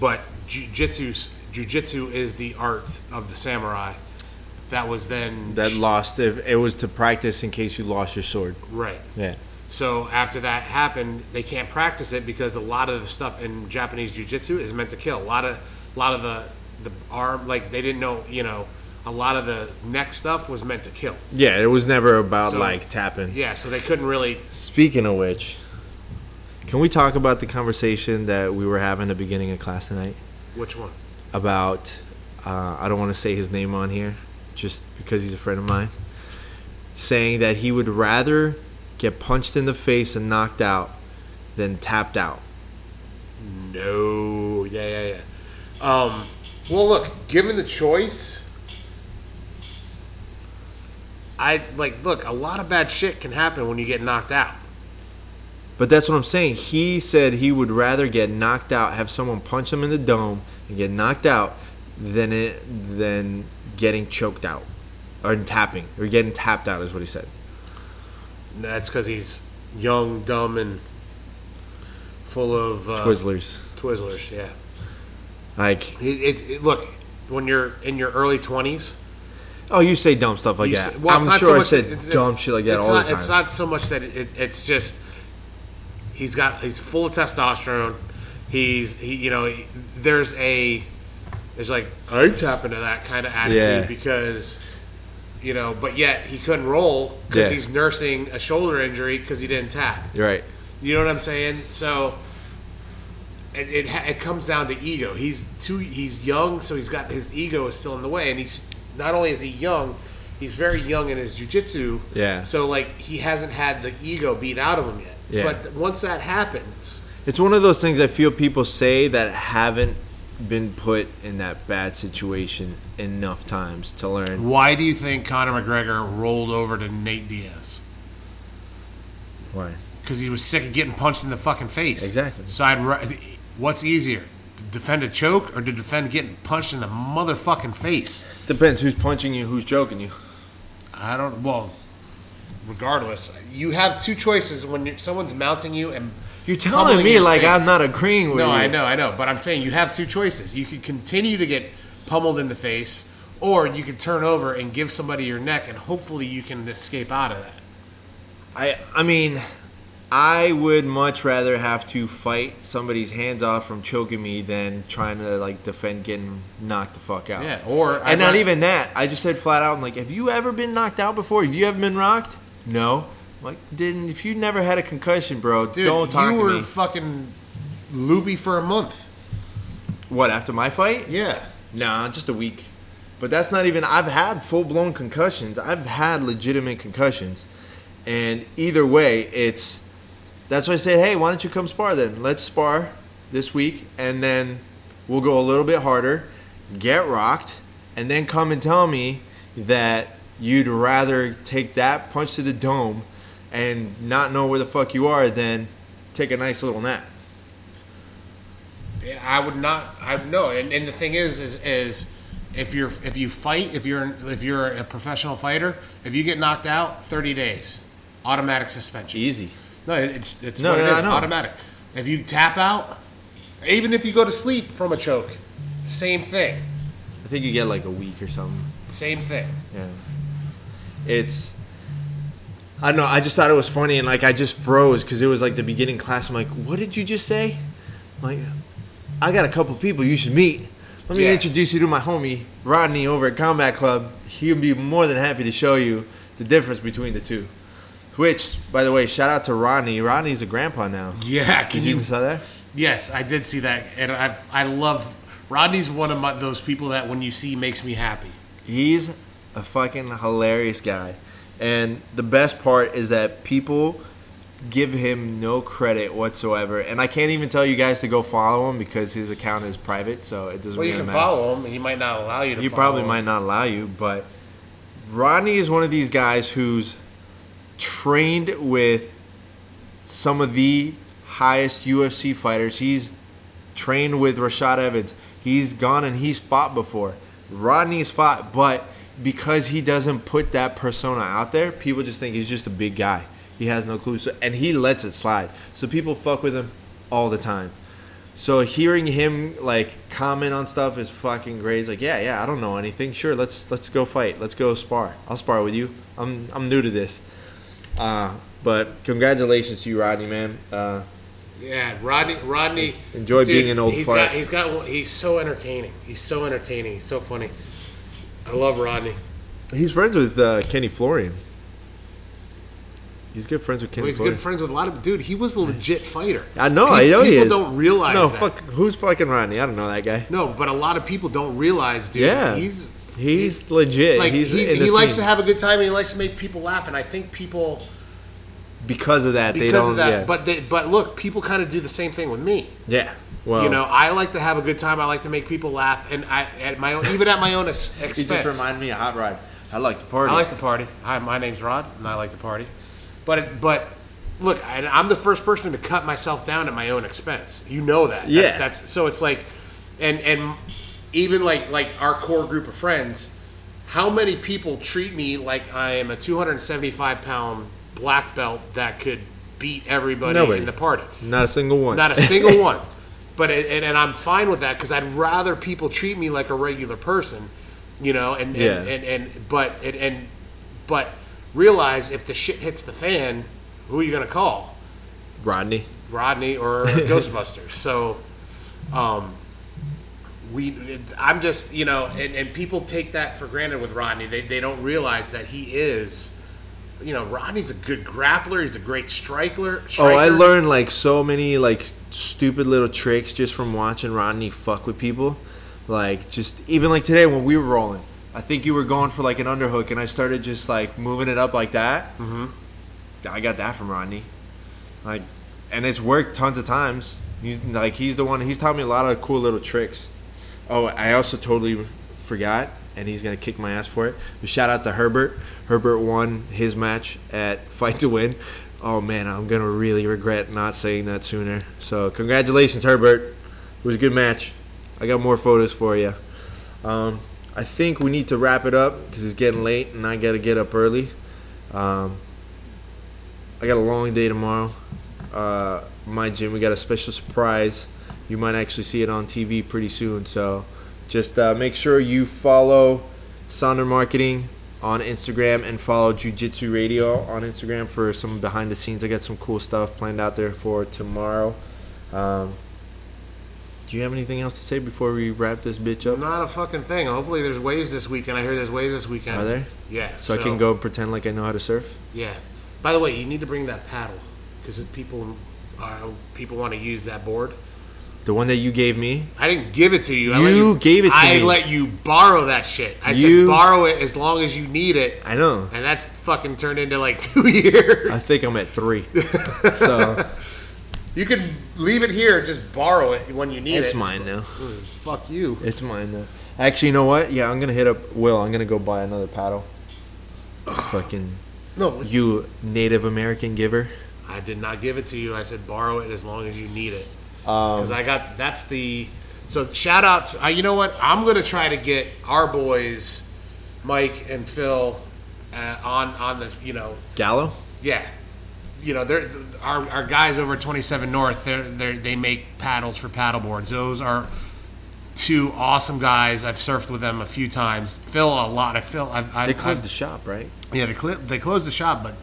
but jiu-jitsu jiu-jitsu is the art of the samurai. That was then that lost. If it was to practice in case you lost your sword. right. Yeah. So after that happened, they can't practice it because a lot of the stuff in Japanese jiu-jitsu is meant to kill. A lot of, a lot of the the arm, like they didn't know, you know, a lot of the neck stuff was meant to kill. Yeah, it was never about So- like tapping. Yeah, so they couldn't really. Speaking of which, can we talk about the conversation that we were having at the beginning of class tonight Which one? about? Uh, I don't want to say his name on here, just because he's a friend of mine. Saying that he would rather get punched in the face and knocked out than tapped out. No. Yeah, yeah, yeah. Um, well, look, given the choice, I like look. A lot of bad shit can happen when you get knocked out. But that's what I'm saying. He said he would rather get knocked out, have someone punch him in the dome and get knocked out, than it than getting choked out or tapping or getting tapped out is what he said. That's because he's young, dumb, and full of uh, Twizzlers. Twizzlers. Yeah. Like, It, it, it- look, when you're in your early twenties, oh, you say dumb stuff like that. s- well, I'm not sure so I said it's- dumb it's- shit like that all not, the time. It's not so much that it, it's just he's got he's full of testosterone. He's he, you know he, there's a there's like I tap into that kind of attitude Yeah. because you know, but yet he couldn't roll because Yeah. he's nursing a shoulder injury because he didn't tap. Right. You know what I'm saying? So it, it, it comes down to ego. He's too he's young, so he's got his ego is still in the way, and he's not only is he young, he's very young in his jujitsu. Yeah. So like he hasn't had the ego beat out of him yet. Yeah. But once that happens, It's one of those things I feel people say that haven't been put in that bad situation enough times to learn. Why do you think Conor McGregor rolled over to Nate Diaz? Why? Because he was sick of getting punched in the fucking face. Exactly. So I'd. What's easier, to defend a choke or to defend getting punched in the motherfucking face? Depends who's punching you, who's choking you. I don't. Well, regardless, you have two choices when you're, someone's mounting you and. You're telling me like face. I'm not agreeing with No, you. No, I know, I know, but I'm saying you have two choices. You could continue to get pummeled in the face, or you could turn over and give somebody your neck, and hopefully you can escape out of that. I I mean, I would much rather have to fight somebody's hands off from choking me than trying to like defend getting knocked the fuck out. Yeah, or and I'd not ra- even that. I just said flat out, I'm like, have you ever been knocked out before? Have you ever been rocked? No. I'm like, then if you never had a concussion, bro, Dude, don't talk to me. you were fucking loopy for a month. what after my fight? Yeah. Nah, just a week. But that's not even. I've had full blown concussions. I've had legitimate concussions, and either way, it's. That's why I said, hey, why don't you come spar then? Let's spar this week, and then we'll go a little bit harder, get rocked, and then come and tell me that you'd rather take that punch to the dome and not know where the fuck you are than take a nice little nap. Yeah, I would not. I no, and, and the thing is, is, is if you're if you fight, if you're if you're a professional fighter, if you get knocked out, thirty days, automatic suspension. Easy. No, it- it's it's No, what it no, I is, automatic. If you tap out, even if you go to sleep from a choke, same thing, I think you get like a week or something. same thing. Yeah. It's. I don't know. I just thought it was funny, and like I just froze because it was like the beginning class. I'm like, "What did you just say?" I'm like, I got a couple people you should meet. Let me Yeah. introduce you to my homie Rodney over at Combat Club. He'll be more than happy to show you the difference between the two. Which, by the way, shout out to Ronnie. Rodney's a grandpa now. Yeah, can Did you you? saw that? Yes, I did see that, and I I love Rodney's one of my, those people that when you see makes me happy. He's a fucking hilarious guy. And the best part is that people give him no credit whatsoever. And I can't even tell you guys to go follow him because his account is private, so it doesn't Well, you really can matter. follow him. He might not allow you to. He probably him. might not allow you, but Rodney is one of these guys who's trained with some of the highest UFC fighters. He's trained with Rashad Evans. He's gone and he's fought before. Rodney's fought, but because he doesn't put that persona out there, people just think he's just a big guy. He has no clue, so, and he lets it slide. So people fuck with him all the time. So hearing him like comment on stuff is fucking great. He's like, yeah, yeah, I don't know anything. Sure, let's let's go fight. Let's go spar. I'll spar with you. I'm I'm new to this. Uh, but congratulations to you, Rodney, man. Uh, Yeah, Rodney. Rodney. Enjoy being an old he's fart. Got, he's got. He's so entertaining. He's so entertaining. He's so funny. I love Rodney. he's friends with uh, Kenny Florian. He's good friends with Kenny Well, he's Florian. good friends with a lot of dude. He was a legit fighter. I know, Pe- I know he People don't realize no, that. fuck, who's fucking Rodney? I don't know that guy. No, but a lot of people don't realize, dude. Yeah, he's he's legit. like he's he, in the he likes to have a good time and he likes to make people laugh. And I think people because of that they because don't. of that. yeah. But they, but look, people kind of do the same thing with me. yeah, well, You know, I like to have a good time. I like to make people laugh, and I at my own, even at my own expense. just remind me of Hot Rod. I like to party. I like to party. Hi, my name's Rod, and I like to party. But it, but look, I, I'm the first person to cut myself down at my own expense. You know that. That's, Yeah. That's so it's like, and and even like like our core group of friends, how many people treat me like I am a 275 pound black belt that could beat everybody Nobody. in the party? Not a single one. Not a single one. But it, and, and I'm fine with that because I'd rather people treat me like a regular person, you know. And Yeah. and, and, and but and, and but realize if the shit hits the fan, who are you gonna call? Rodney. Rodney or Ghostbusters? So, um, we I'm just you know, and, and people take that for granted with Rodney. They they don't realize that he is. You know, Rodney's a good grappler. He's a great striker. Oh, I learned like so many like stupid little tricks just from watching Rodney fuck with people. Like just even like today when we were rolling, I think you were going for like an underhook, and I started just like moving it up like that. Mm-hmm. I got that from Rodney. Like, and it's worked tons of times. He's like he's the one. He's taught me a lot of cool little tricks. Oh, I also totally forgot, and he's gonna kick my ass for it. But shout out to Herbert. Herbert won his match at Fight to Win. Oh man, I'm gonna really regret not saying that sooner. So congratulations, Herbert. It was a good match. I got more photos for you. Um, I think we need to wrap it up because it's getting late, and I gotta get up early. Um, I got a long day tomorrow. Uh, my gym, we got a special surprise. You might actually see it on TV pretty soon. So just uh, make sure you follow Sonder Marketing on Instagram and follow Jiu Jitsu Radio on Instagram for some behind the scenes. I got some cool stuff planned out there for tomorrow. Um, do you have anything else to say before we wrap this bitch up? Not a fucking thing. Hopefully, there's waves this weekend. I hear there's waves this weekend. Are there? Yeah. So, I can go pretend like I know how to surf. Yeah. By the way, you need to bring that paddle because people uh, people want to use that board. The one that you gave me. I didn't give it to you. I You let you gave it to I me. let you borrow that shit. I You- said borrow it as long as you need it. I know. And that's fucking turned into like two years. I think I'm at three. so you can leave it here, just borrow it when you need it. it's mine now. Fuck you. It's mine now. Actually, you know what? Yeah, I'm gonna hit up Will. I'm gonna go buy another paddle. Fucking No, you, Native American giver. I did not give it to you. I said borrow it as long as you need it. Um, Because I got that's the so shout out. To, uh, you know what? I'm gonna try to get our boys, Mike and Phil, uh, on on the you know Gallo. yeah. You know, they're our, our guys over at 27 North. They're, they're they make paddles for paddle boards. Those are two awesome guys. I've surfed with them a few times. Phil a lot. I Phil. I've, I've, They closed I've- the shop, right? yeah, they cl- they closed the shop, but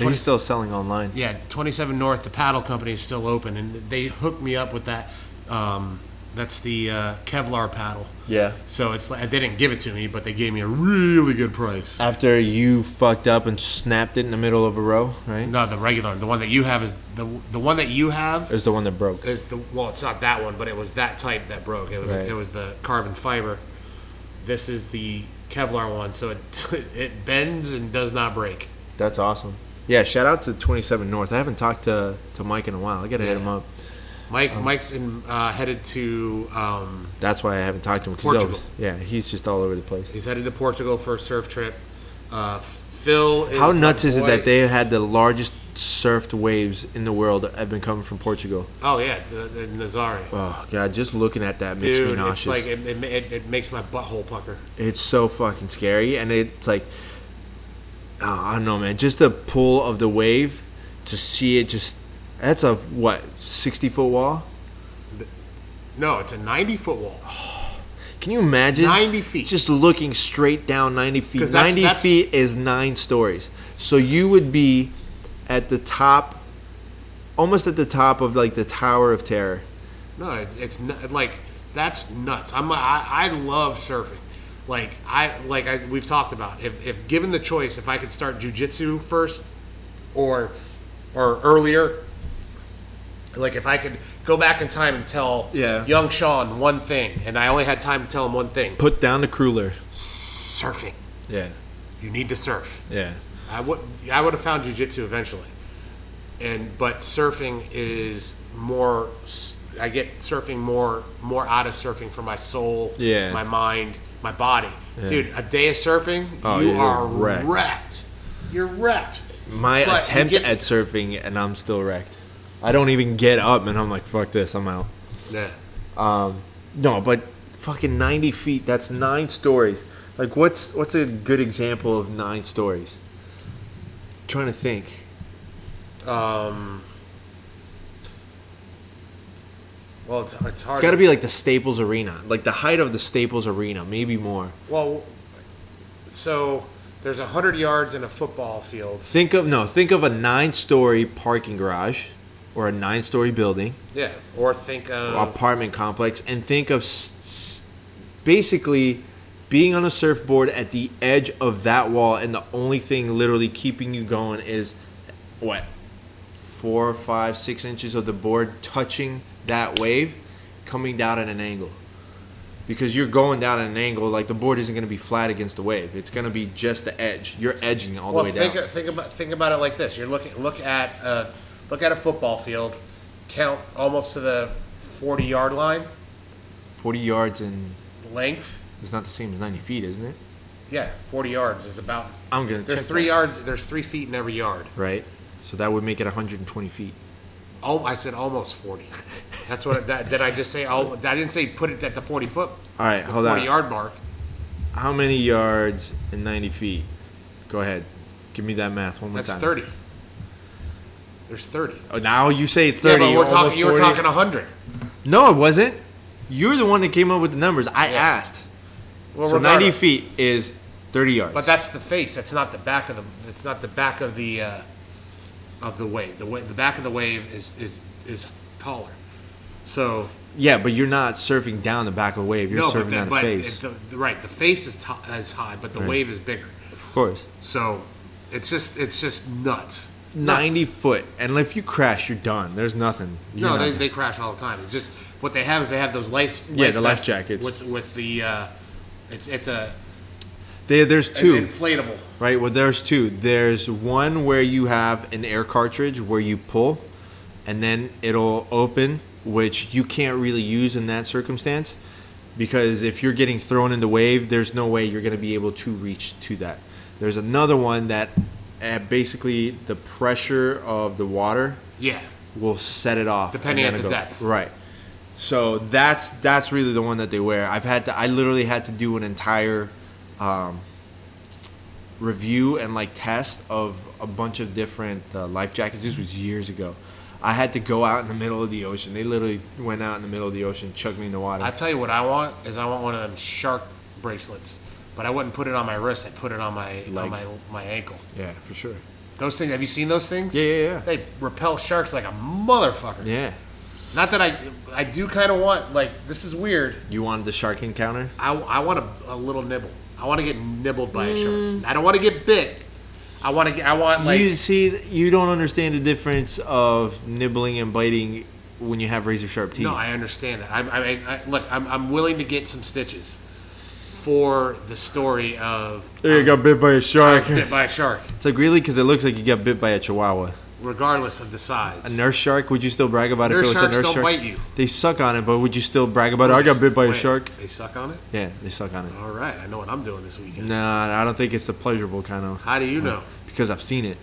They're 20 still selling online. yeah, 27 North, the paddle company is still open, and they hooked me up with that. Um, that's the uh, Kevlar paddle. Yeah. So it's like they didn't give it to me, but they gave me a really good price. After you fucked up and snapped it in the middle of a row, right? No, the regular, the one that you have is the the one that you have Is the one that broke. is the well, it's not that one, but it was that type that broke. It was Right. it was the carbon fiber. This is the Kevlar one, so it it bends and does not break. That's awesome. Yeah, shout out to 27 North. I haven't talked to to Mike in a while. I gotta hit him up. Mike Um, Mike's in uh, headed to um, That's why I haven't talked to him. Portugal. always- yeah, he's just all over the place. He's headed to Portugal for a surf trip. Uh, Phil, is How nuts is it that they had the largest surfed waves in the world have been coming from Portugal? Oh yeah, the, the Nazare. Oh god, just looking at that makes me Dude, it's nauseous. like it, it, it, it makes my butthole pucker. it's so fucking scary, and it's like, oh, I don't know, man. Just the pull of the wave to see it just. That's a what sixty foot wall. No, it's a 90 foot wall. Can you imagine? 90 feet. Just looking straight down 90 feet. that's- 90 that's- feet is nine stories. So you would be at the top, almost at the top of like the Tower of Terror. No, it's, it's nu- like that's nuts. I'm I, I love surfing. Like I like I, we've talked about. If, if given the choice, if I could start jujitsu first, or or earlier, like if I could go back in time and tell Yeah. young Sean one thing, and I only had time to tell him one thing: Put down the cruiler. surfing. Yeah. You need to surf. Yeah. I would I would have found jujitsu eventually, and but surfing is more. I get surfing more more out of surfing for my soul, Yeah. my mind, my body. Dude, a day of surfing, Oh, you you're wrecked. wrecked. You're wrecked. My But attempt get- at surfing, and I'm still wrecked. I don't even get up, and I'm like, fuck this, I'm out. Yeah. No, but fucking 90 feet, that's nine stories. Like, what's what's a good example of nine stories? trying to think. Um. Well, it's, it's hard. It's got to be like the Staples Arena, like the height of the Staples Arena, maybe more. well. So there's a hundred yards in a football field. Think of no, think of a nine-story parking garage, or a nine-story building, Yeah. Or think of apartment complex, and think of s- s- basically being on a surfboard at the edge of that wall, and the only thing literally keeping you going is what four, five, six inches of the board touching that wave, coming down at an angle. Because you're going down at an angle, like the board isn't going to be flat against the wave. It's going to be just the edge. You're edging all Well, the way think down. think about think about it like this. You're looking look at uh, look at a football field, count almost to the forty yard line. 40 yards in length. It's not the same as 90 feet, isn't it? Yeah, 40 yards is about. I'm gonna. There's check three that. yards. There's three feet in every yard. Right. So that would make it 120 feet. Oh, I said almost 40. That's what. That, did I just say? Oh, I didn't say put it at the 40 foot. All right, the hold 40 on. yard mark. How many yards in 90 feet? Go ahead. Give me that math one more That's time. 30. There's 30. Oh, now you say it's Yeah, 30. but we're talking. You were 40. talking 100. No, it wasn't. You're the one that came up with the numbers. I Yeah. asked. Well, So 90 feet is 30 yards. But that's the face. That's not the back of the. It's not the back of the uh, of the wave. The wa- the back of the wave is is is taller. So yeah, but you're not surfing down the back of a wave. You're no, surfing the, down the but face. the, the- right. The face is t- as high, but the Right. wave is bigger. of course. So it's just it's just nuts. 90 Nuts. foot. And if you crash, you're done. There's nothing. You're No, they, they crash all the time. It's just what they have is they have those life Yeah, the life jackets. with with the uh, it's it's a They- there's an two. inflatable. Right. Well, there's two. There's one where you have an air cartridge where you pull, and then it'll open, which you can't really use in that circumstance, because if you're getting thrown in the wave, there's no way you're going to be able to reach to that. There's another one that, uh, basically, the pressure of the water Yeah, will set it off Depending on the it'll- depth. Right. So that's that's really the one that they wear. I've had to. I literally had to do an entire um, review and like test of a bunch of different uh, life jackets. This was years ago. I had to go out in the middle of the ocean. They literally went out in the middle of the ocean, chucked me in the water. I tell you what I want is I want one of them shark bracelets, but I wouldn't put it on my wrist. I put it on my Leg. on my my ankle. yeah, for sure. Those things. Have you seen those things? Yeah, yeah, yeah. They repel sharks like a motherfucker. Yeah. Not that I I do kind of want like this is weird. You wanted the shark encounter? I, I want a, a little nibble. I want to get nibbled by a Mm. shark. I don't want to get bit. I want to get. I want like. you see, you don't understand the difference of nibbling and biting when you have razor sharp teeth. no, I understand that. I, I, I look. I'm, I'm willing to get some stitches for the story of you got bit by a I shark. was bit by a shark, It's like really because it looks like you got bit by a chihuahua. Regardless of the size. A nurse shark? Would you still brag about it? Nurse if it was sharks a nurse don't shark? bite you. They suck on it, but would you still brag about it? I got bit by a Wait, shark. They suck on it. Yeah, they suck on it. All right, I know what I'm doing this weekend. Nah, I don't think it's the pleasurable kind of How do you uh, know? because I've seen it.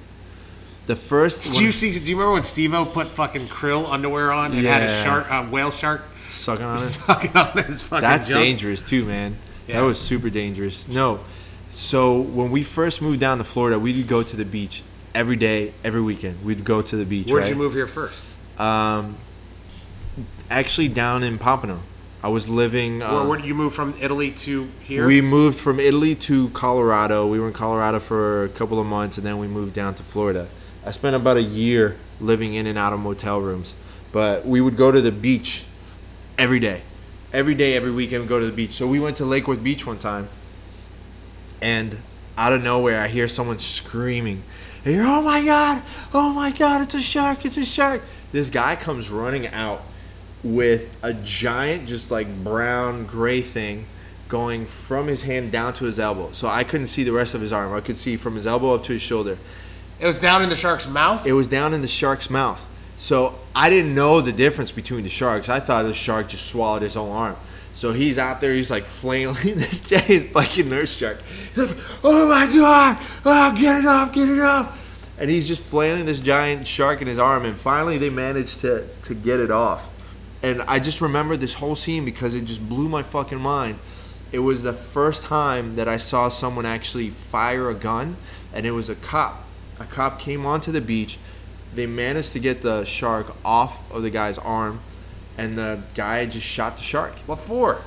The first Did one, you see? Do you remember when Steve-O put fucking krill underwear on and had a Yeah. shark, a whale shark, sucking on it. sucking on his fucking That's junk? dangerous too, man. Yeah. That was super dangerous. No, so when we first moved down to Florida, we'd go to the beach every day, every weekend. We'd go to the beach. Where'd right? you move here first? Um, actually, down in Pompano. I was living. Where, Um, where did you move from Italy to here? We moved from Italy to Colorado. We were in Colorado for a couple of months, and then we moved down to Florida. I spent about a year living in and out of motel rooms, but we would go to the beach every day, every day, every weekend. We'd go to the beach. So we went to Lakewood Beach one time, and out of nowhere, I hear someone screaming. I hear, "Oh my god! Oh my god! It's a shark! It's a shark!" This guy comes running out with a giant, just like brown gray thing going from his hand down to his elbow. So I couldn't see the rest of his arm. I could see from his elbow up to his shoulder. it was down in the shark's mouth. It was down in the shark's mouth. So I didn't know the difference between the sharks. I thought the shark just swallowed his own arm. So he's out there, he's like flailing this giant fucking nurse shark. He's like, oh my god, oh, get it off, get it off. And he's just flailing this giant shark in his arm. And finally they managed to, to get it off. And I just remember this whole scene because it just blew my fucking mind. It was the first time that I saw someone actually fire a gun, and it was a cop. A cop came onto the beach. They managed to get the shark off of the guy's arm, and the guy just shot the shark. what for?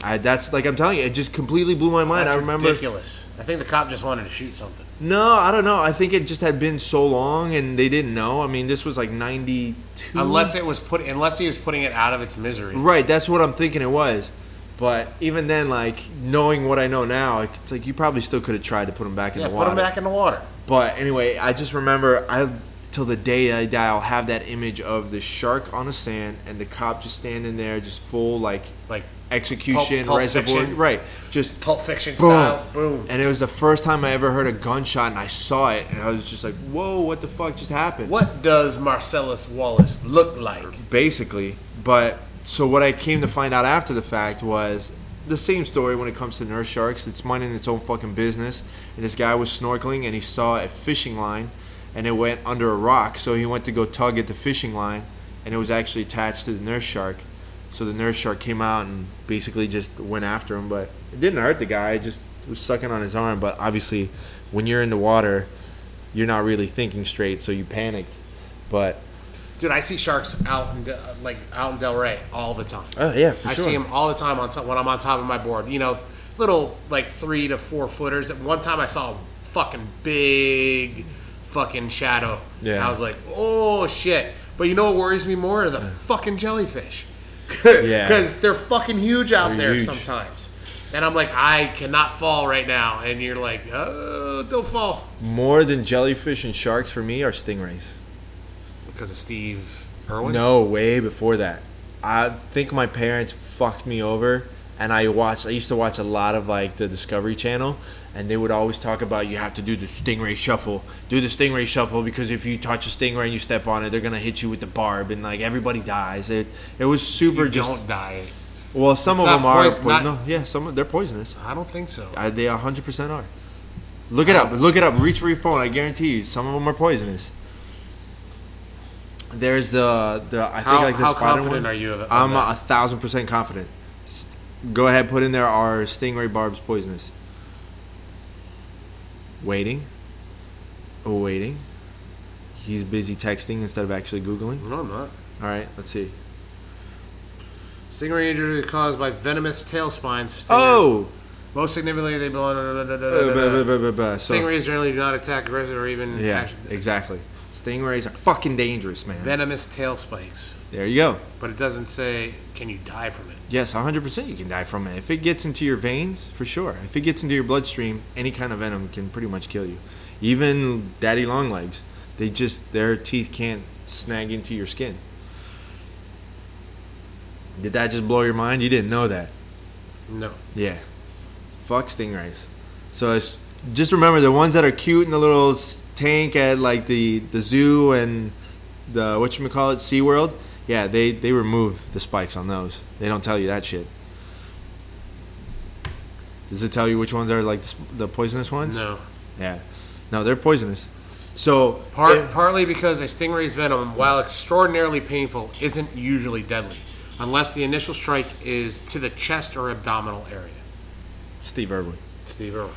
I, that's like I'm telling you, it just completely blew my mind. That's I remember. ridiculous. I think the cop just wanted to shoot something. No, I don't know. I think it just had been so long, and they didn't know. I mean, this was like '92. Unless it was put, unless he was putting it out of its misery. Right, that's what I'm thinking it was. But even then, like knowing what I know now, it's like you probably still could have tried to put him back in Yeah, the water. put him back in the water. But anyway, I just remember I till the day I die, I'll have that image of the shark on the sand and the cop just standing there, just full like Like execution, Pulp- Pulp reservoir, Fiction. right? Just Pulp Fiction boom, style. Boom. And it was the first time I ever heard a gunshot, and I saw it, and I was just like, "Whoa, what the fuck just happened?" What does Marcellus Wallace look like? basically. But so what I came to find out after the fact was the same story when it comes to nurse sharks. It's minding its own fucking business. And this guy was snorkeling and he saw a fishing line and it went under a rock. So he went to go tug at the fishing line and it was actually attached to the nurse shark. So the nurse shark came out and basically just went after him, but it didn't hurt the guy. It just was sucking on his arm. But obviously, when you're in the water, you're not really thinking straight, so you panicked. But Dude, I see sharks out in De- like out in Delray all the time. oh yeah, for I sure. see them all the time on top when I'm on top of my board. You know, little like three to four footers. At one time, I saw a fucking big fucking shadow. Yeah. And I was like, oh shit. But you know what worries me more? Are the fucking jellyfish. Yeah. Because they're fucking huge out They're there huge. sometimes. And I'm like, I cannot fall right now. And you're like, oh, don't fall. More than jellyfish and sharks for me are stingrays. Because of Steve Irwin? No, way before that. I think my parents fucked me over, and I watched. I used to watch a lot of like the Discovery Channel, and they would always talk about you have to do the stingray shuffle. Do the stingray shuffle because if you touch a stingray and you step on it, they're gonna hit you with the barb, and like everybody dies. It it was super. You just don't die. well, some It's of them are. poison- po- not- no, yeah, some of, they're poisonous. I don't think so. I, they 100 percent are. Look it up. Look it up. Reach for your phone. I guarantee you, some of them are poisonous. There's the the I think How- like the how spider confident one. are you I'm that? a thousand percent confident. Go ahead, put in there. Are stingray barbs poisonous? Waiting. Oh, waiting. He's busy texting instead of actually googling. no, I'm not. All right, let's see. Stingray injury caused by venomous tail spines. Stingers- Oh, Most significantly, they belong. So- Stingrays generally do not attack aggressive or even yeah, act- exactly. Stingrays are fucking dangerous, man. venomous tail spikes. There you go. But it doesn't say can you die from it. Yes, 100% you can die from it. If it gets into your veins, for sure. If it gets into your bloodstream, any kind of venom can pretty much kill you. Even daddy long legs, they just their teeth can't snag into your skin. Did that just blow your mind? You didn't know that. No. Yeah. Fuck stingrays. So it's just remember the ones that are cute in the little tank at like the the zoo and the what you call it SeaWorld. Yeah, they they remove the spikes on those. They don't tell you that shit. Does it tell you which ones are like the, the poisonous ones? No. Yeah. No, they're poisonous. So Part, eh, partly because a stingray's venom, while extraordinarily painful, isn't usually deadly, unless the initial strike is to the chest or abdominal area. Steve Irwin. Steve Irwin.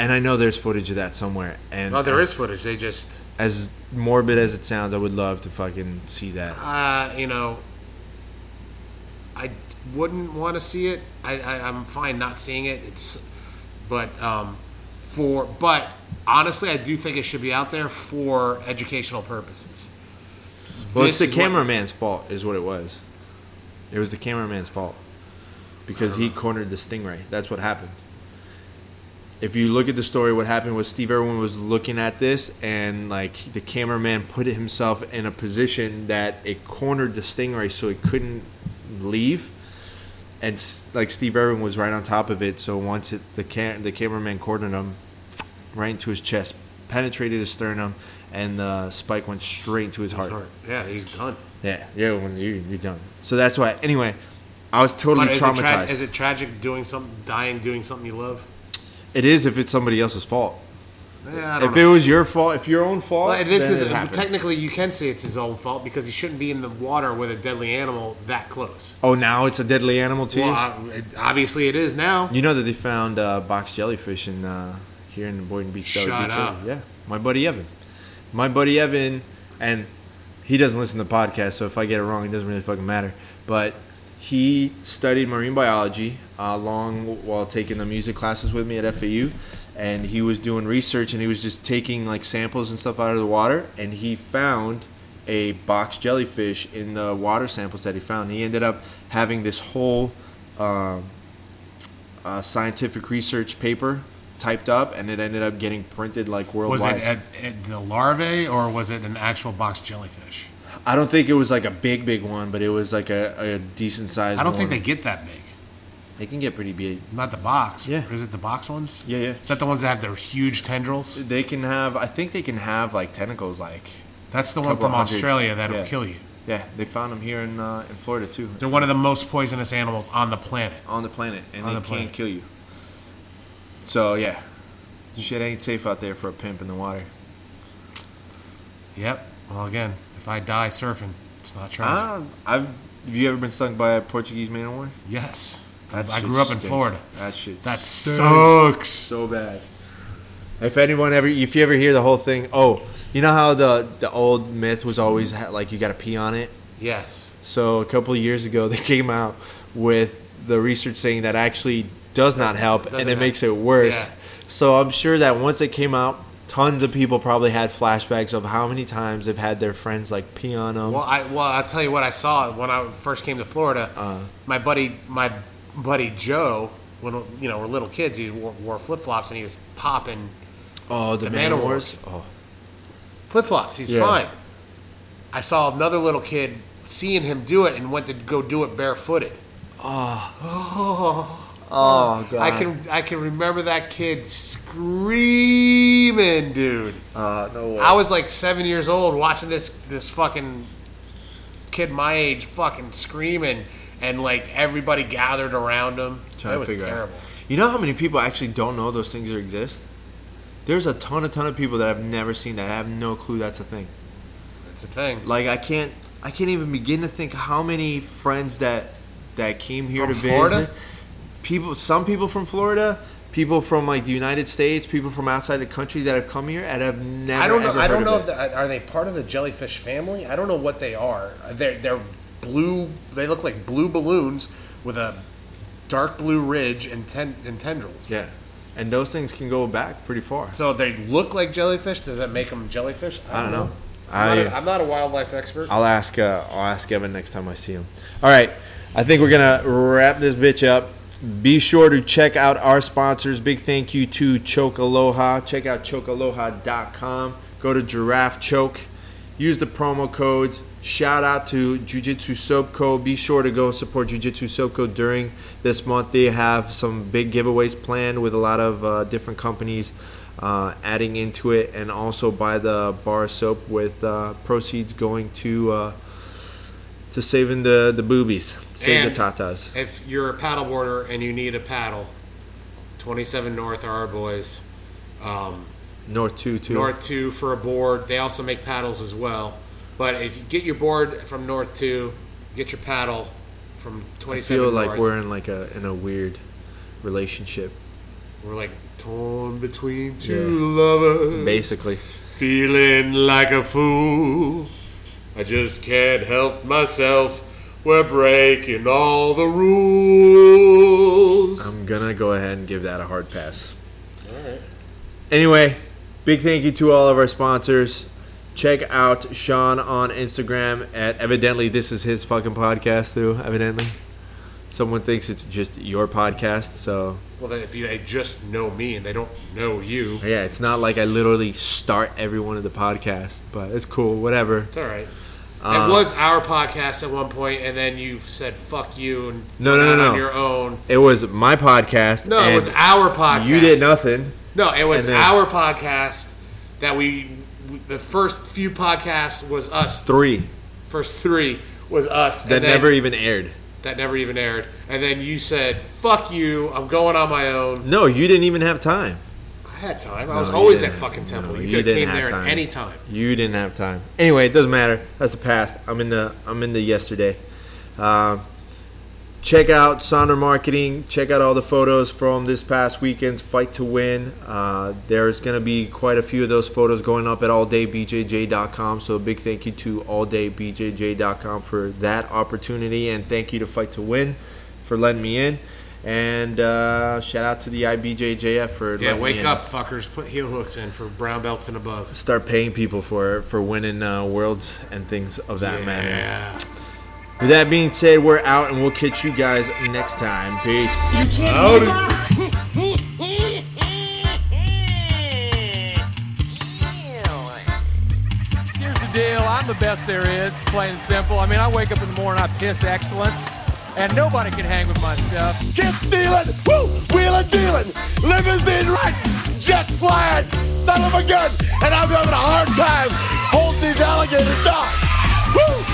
And I know there's footage of that somewhere. And Well, there is footage. They just, as morbid as it sounds, I would love to fucking see that. uh, you know, I wouldn't want to see it. I, I, I'm fine not seeing it. It's, but um, for but honestly, I do think it should be out there for educational purposes. Well, This it's the is what- cameraman's fault, is what it was. It was the cameraman's fault because he cornered the stingray. That's what happened. If you look at the story, what happened was Steve Irwin was looking at this, and like the cameraman put himself in a position that it cornered the stingray, so it couldn't leave. And like Steve Irwin was right on top of it, so once it, the cam- the cameraman cornered him, right into his chest, penetrated his sternum, and the spike went straight into his heart. Yeah, he's done. Yeah, yeah, when you you're done. So that's why. Anyway, I was totally But is it, tra- traumatized. is it tragic doing something, dying doing something you love? It is if it's somebody else's fault. Yeah, If know. it was your fault, if your own fault, Well, it is his, it technically you can say it's his own fault because he shouldn't be in the water with a deadly animal that close. Oh, now it's a deadly animal to Well, you. uh, obviously it is now. you know that they found uh, box jellyfish in uh, here in Boynton Beach. Shut Beach up. area. Yeah, my buddy Evan. My buddy Evan, and he doesn't listen to the podcast, so if I get it wrong, it doesn't really fucking matter. But he studied marine biology uh, along while taking the music classes with me at FAU, and he was doing research and he was just taking like samples and stuff out of the water, and he found a box jellyfish in the water samples that he found. He ended up having this whole um, uh, scientific research paper typed up, and it ended up getting printed like worldwide. Was it at, at the larvae or was it an actual box jellyfish? I don't think it was like a big, big one, but it was like a, a decent size. I don't think they get that big. they can get pretty big. Not the box. Yeah. Is it the box ones? Yeah, yeah. Is that the ones that have their huge tendrils? They can have. I think they can have like tentacles, like That's the one from hundred. Australia that'll Yeah. kill you. Yeah, they found them here in uh, in Florida too, They're one of the most poisonous animals on the planet. on the planet, and On they the can't planet. kill you. So yeah, shit ain't safe out there for a pimp in the water. Yep. Well, again, if I die surfing, it's not tragic. Ah, I've. Have you ever been stung by a Portuguese man of war? yes. That I grew up in. Florida. That shit. That stinks. sucks. so bad. If anyone ever, if you ever hear the whole thing, oh, you know how the the old myth was always ha- like you got to pee on it. Yes. So a couple of years ago, they came out with the research saying that actually does not help, and it help. makes it worse. Yeah. So I'm sure that once it came out, tons of people probably had flashbacks of how many times they've had their friends like pee on them. Well, I well I'll tell you what I saw when I first came to Florida. Uh. my buddy, my buddy Joe, when you know we're little kids, he wore, wore flip flops and he was popping oh, the, the man wars. Oh, flip flops. He's Yeah. fine. I saw another little kid seeing him do it and went to go do it barefooted. oh god. I can I can remember that kid screaming, dude. Uh, no way. I was like seven years old watching this this fucking kid my age fucking screaming, and like everybody gathered around him. Trying it was out. terrible. You know how many people actually don't know those things exist? There's a ton, a ton of people that I've never seen that I have no clue that's a thing. It's a thing. Like I can't, I can't even begin to think how many friends that that came here From to Florida? visit. People, some people from Florida, people from like the United States, people from outside the country that have come here and have never. I don't know. I don't know if it. they, are they part of the jellyfish family. I don't know what they are. They're they're blue. They look like blue balloons with a dark blue ridge and, ten, and tendrils. Yeah, and those things can go back pretty far. So they look like jellyfish. Does that make them jellyfish? I don't know. I'm, not I- a, I'm not a wildlife expert. I'll ask. Uh, I'll ask Evan next time I see him. All right, I think we're gonna wrap this bitch up. Be sure to check out our sponsors. Big thank you to Chokaloha. Check out chokaloha.com. Go to Giraffe Choke. Use the promo codes. Shout out to Jiu Jitsu Soap Co. Be sure to go and support Jiu Jitsu Soap Co. during this month. They have some big giveaways planned with a lot of uh, different companies uh, adding into it, and also buy the bar soap with uh, proceeds going to uh, to saving the the boobies, save And the tatas. If you're a paddleboarder and you need a paddle, 27 North are our boys. Um, North two too. North 2 for a board. They also make paddles as well. But if you get your board from North 2, get your paddle from 27. I 27 feel like North. we're in like a in a weird relationship, We're like torn between two lovers. basically. Feeling like a fool. I just can't help myself. We're breaking all the rules. I'm gonna go ahead and give that a hard pass. All right. Anyway, big thank you to all of our sponsors. Check out Sean on Instagram at evidently this is his fucking podcast too. Evidently, someone thinks it's just your podcast, so Well, then if you, they just know me and they don't know you, yeah, it's not like I literally start every one of the podcasts, but it's cool. Whatever. it's all right. Uh, it was our podcast at one point, and then you said "fuck you" and No, no, no, on no. your own. It was my podcast. No, it was our podcast. You did nothing. No, it was then- our podcast that we. The first few podcasts was us. Three First three was us. that then- never even aired. that never even aired. And then you said, "Fuck you! I'm going on my own." No, you didn't even have time. I had time. I was No, you always at fucking Temple. No, you you could have came there time. at any time. You didn't have time. Anyway, it doesn't matter. That's the past. I'm in the I'm in the yesterday. Um, check out Sonder Marketing. Check out all the photos from this past weekend's Fight to Win. Uh, there's going to be quite a few of those photos going up at alldaybjj.com. So a big thank you to alldaybjj.com for that opportunity, and thank you to Fight to Win for letting me in. And uh, shout out to the IBJJF for Yeah, letting me wake in. up, fuckers! Put heel hooks in for brown belts and above. start paying people for for winning uh, worlds and things of that matter. Yeah. With that being said, we're out and we'll catch you guys next time. Peace. Here's the deal. I'm the best there is, plain and simple. I mean, I wake up in the morning, I piss excellence, and nobody can hang with my stuff. Get stealing, woo, wheeling, dealing, limousine right, jet flying, son of a gun, and I'm having a hard time holding these alligators down. Woo!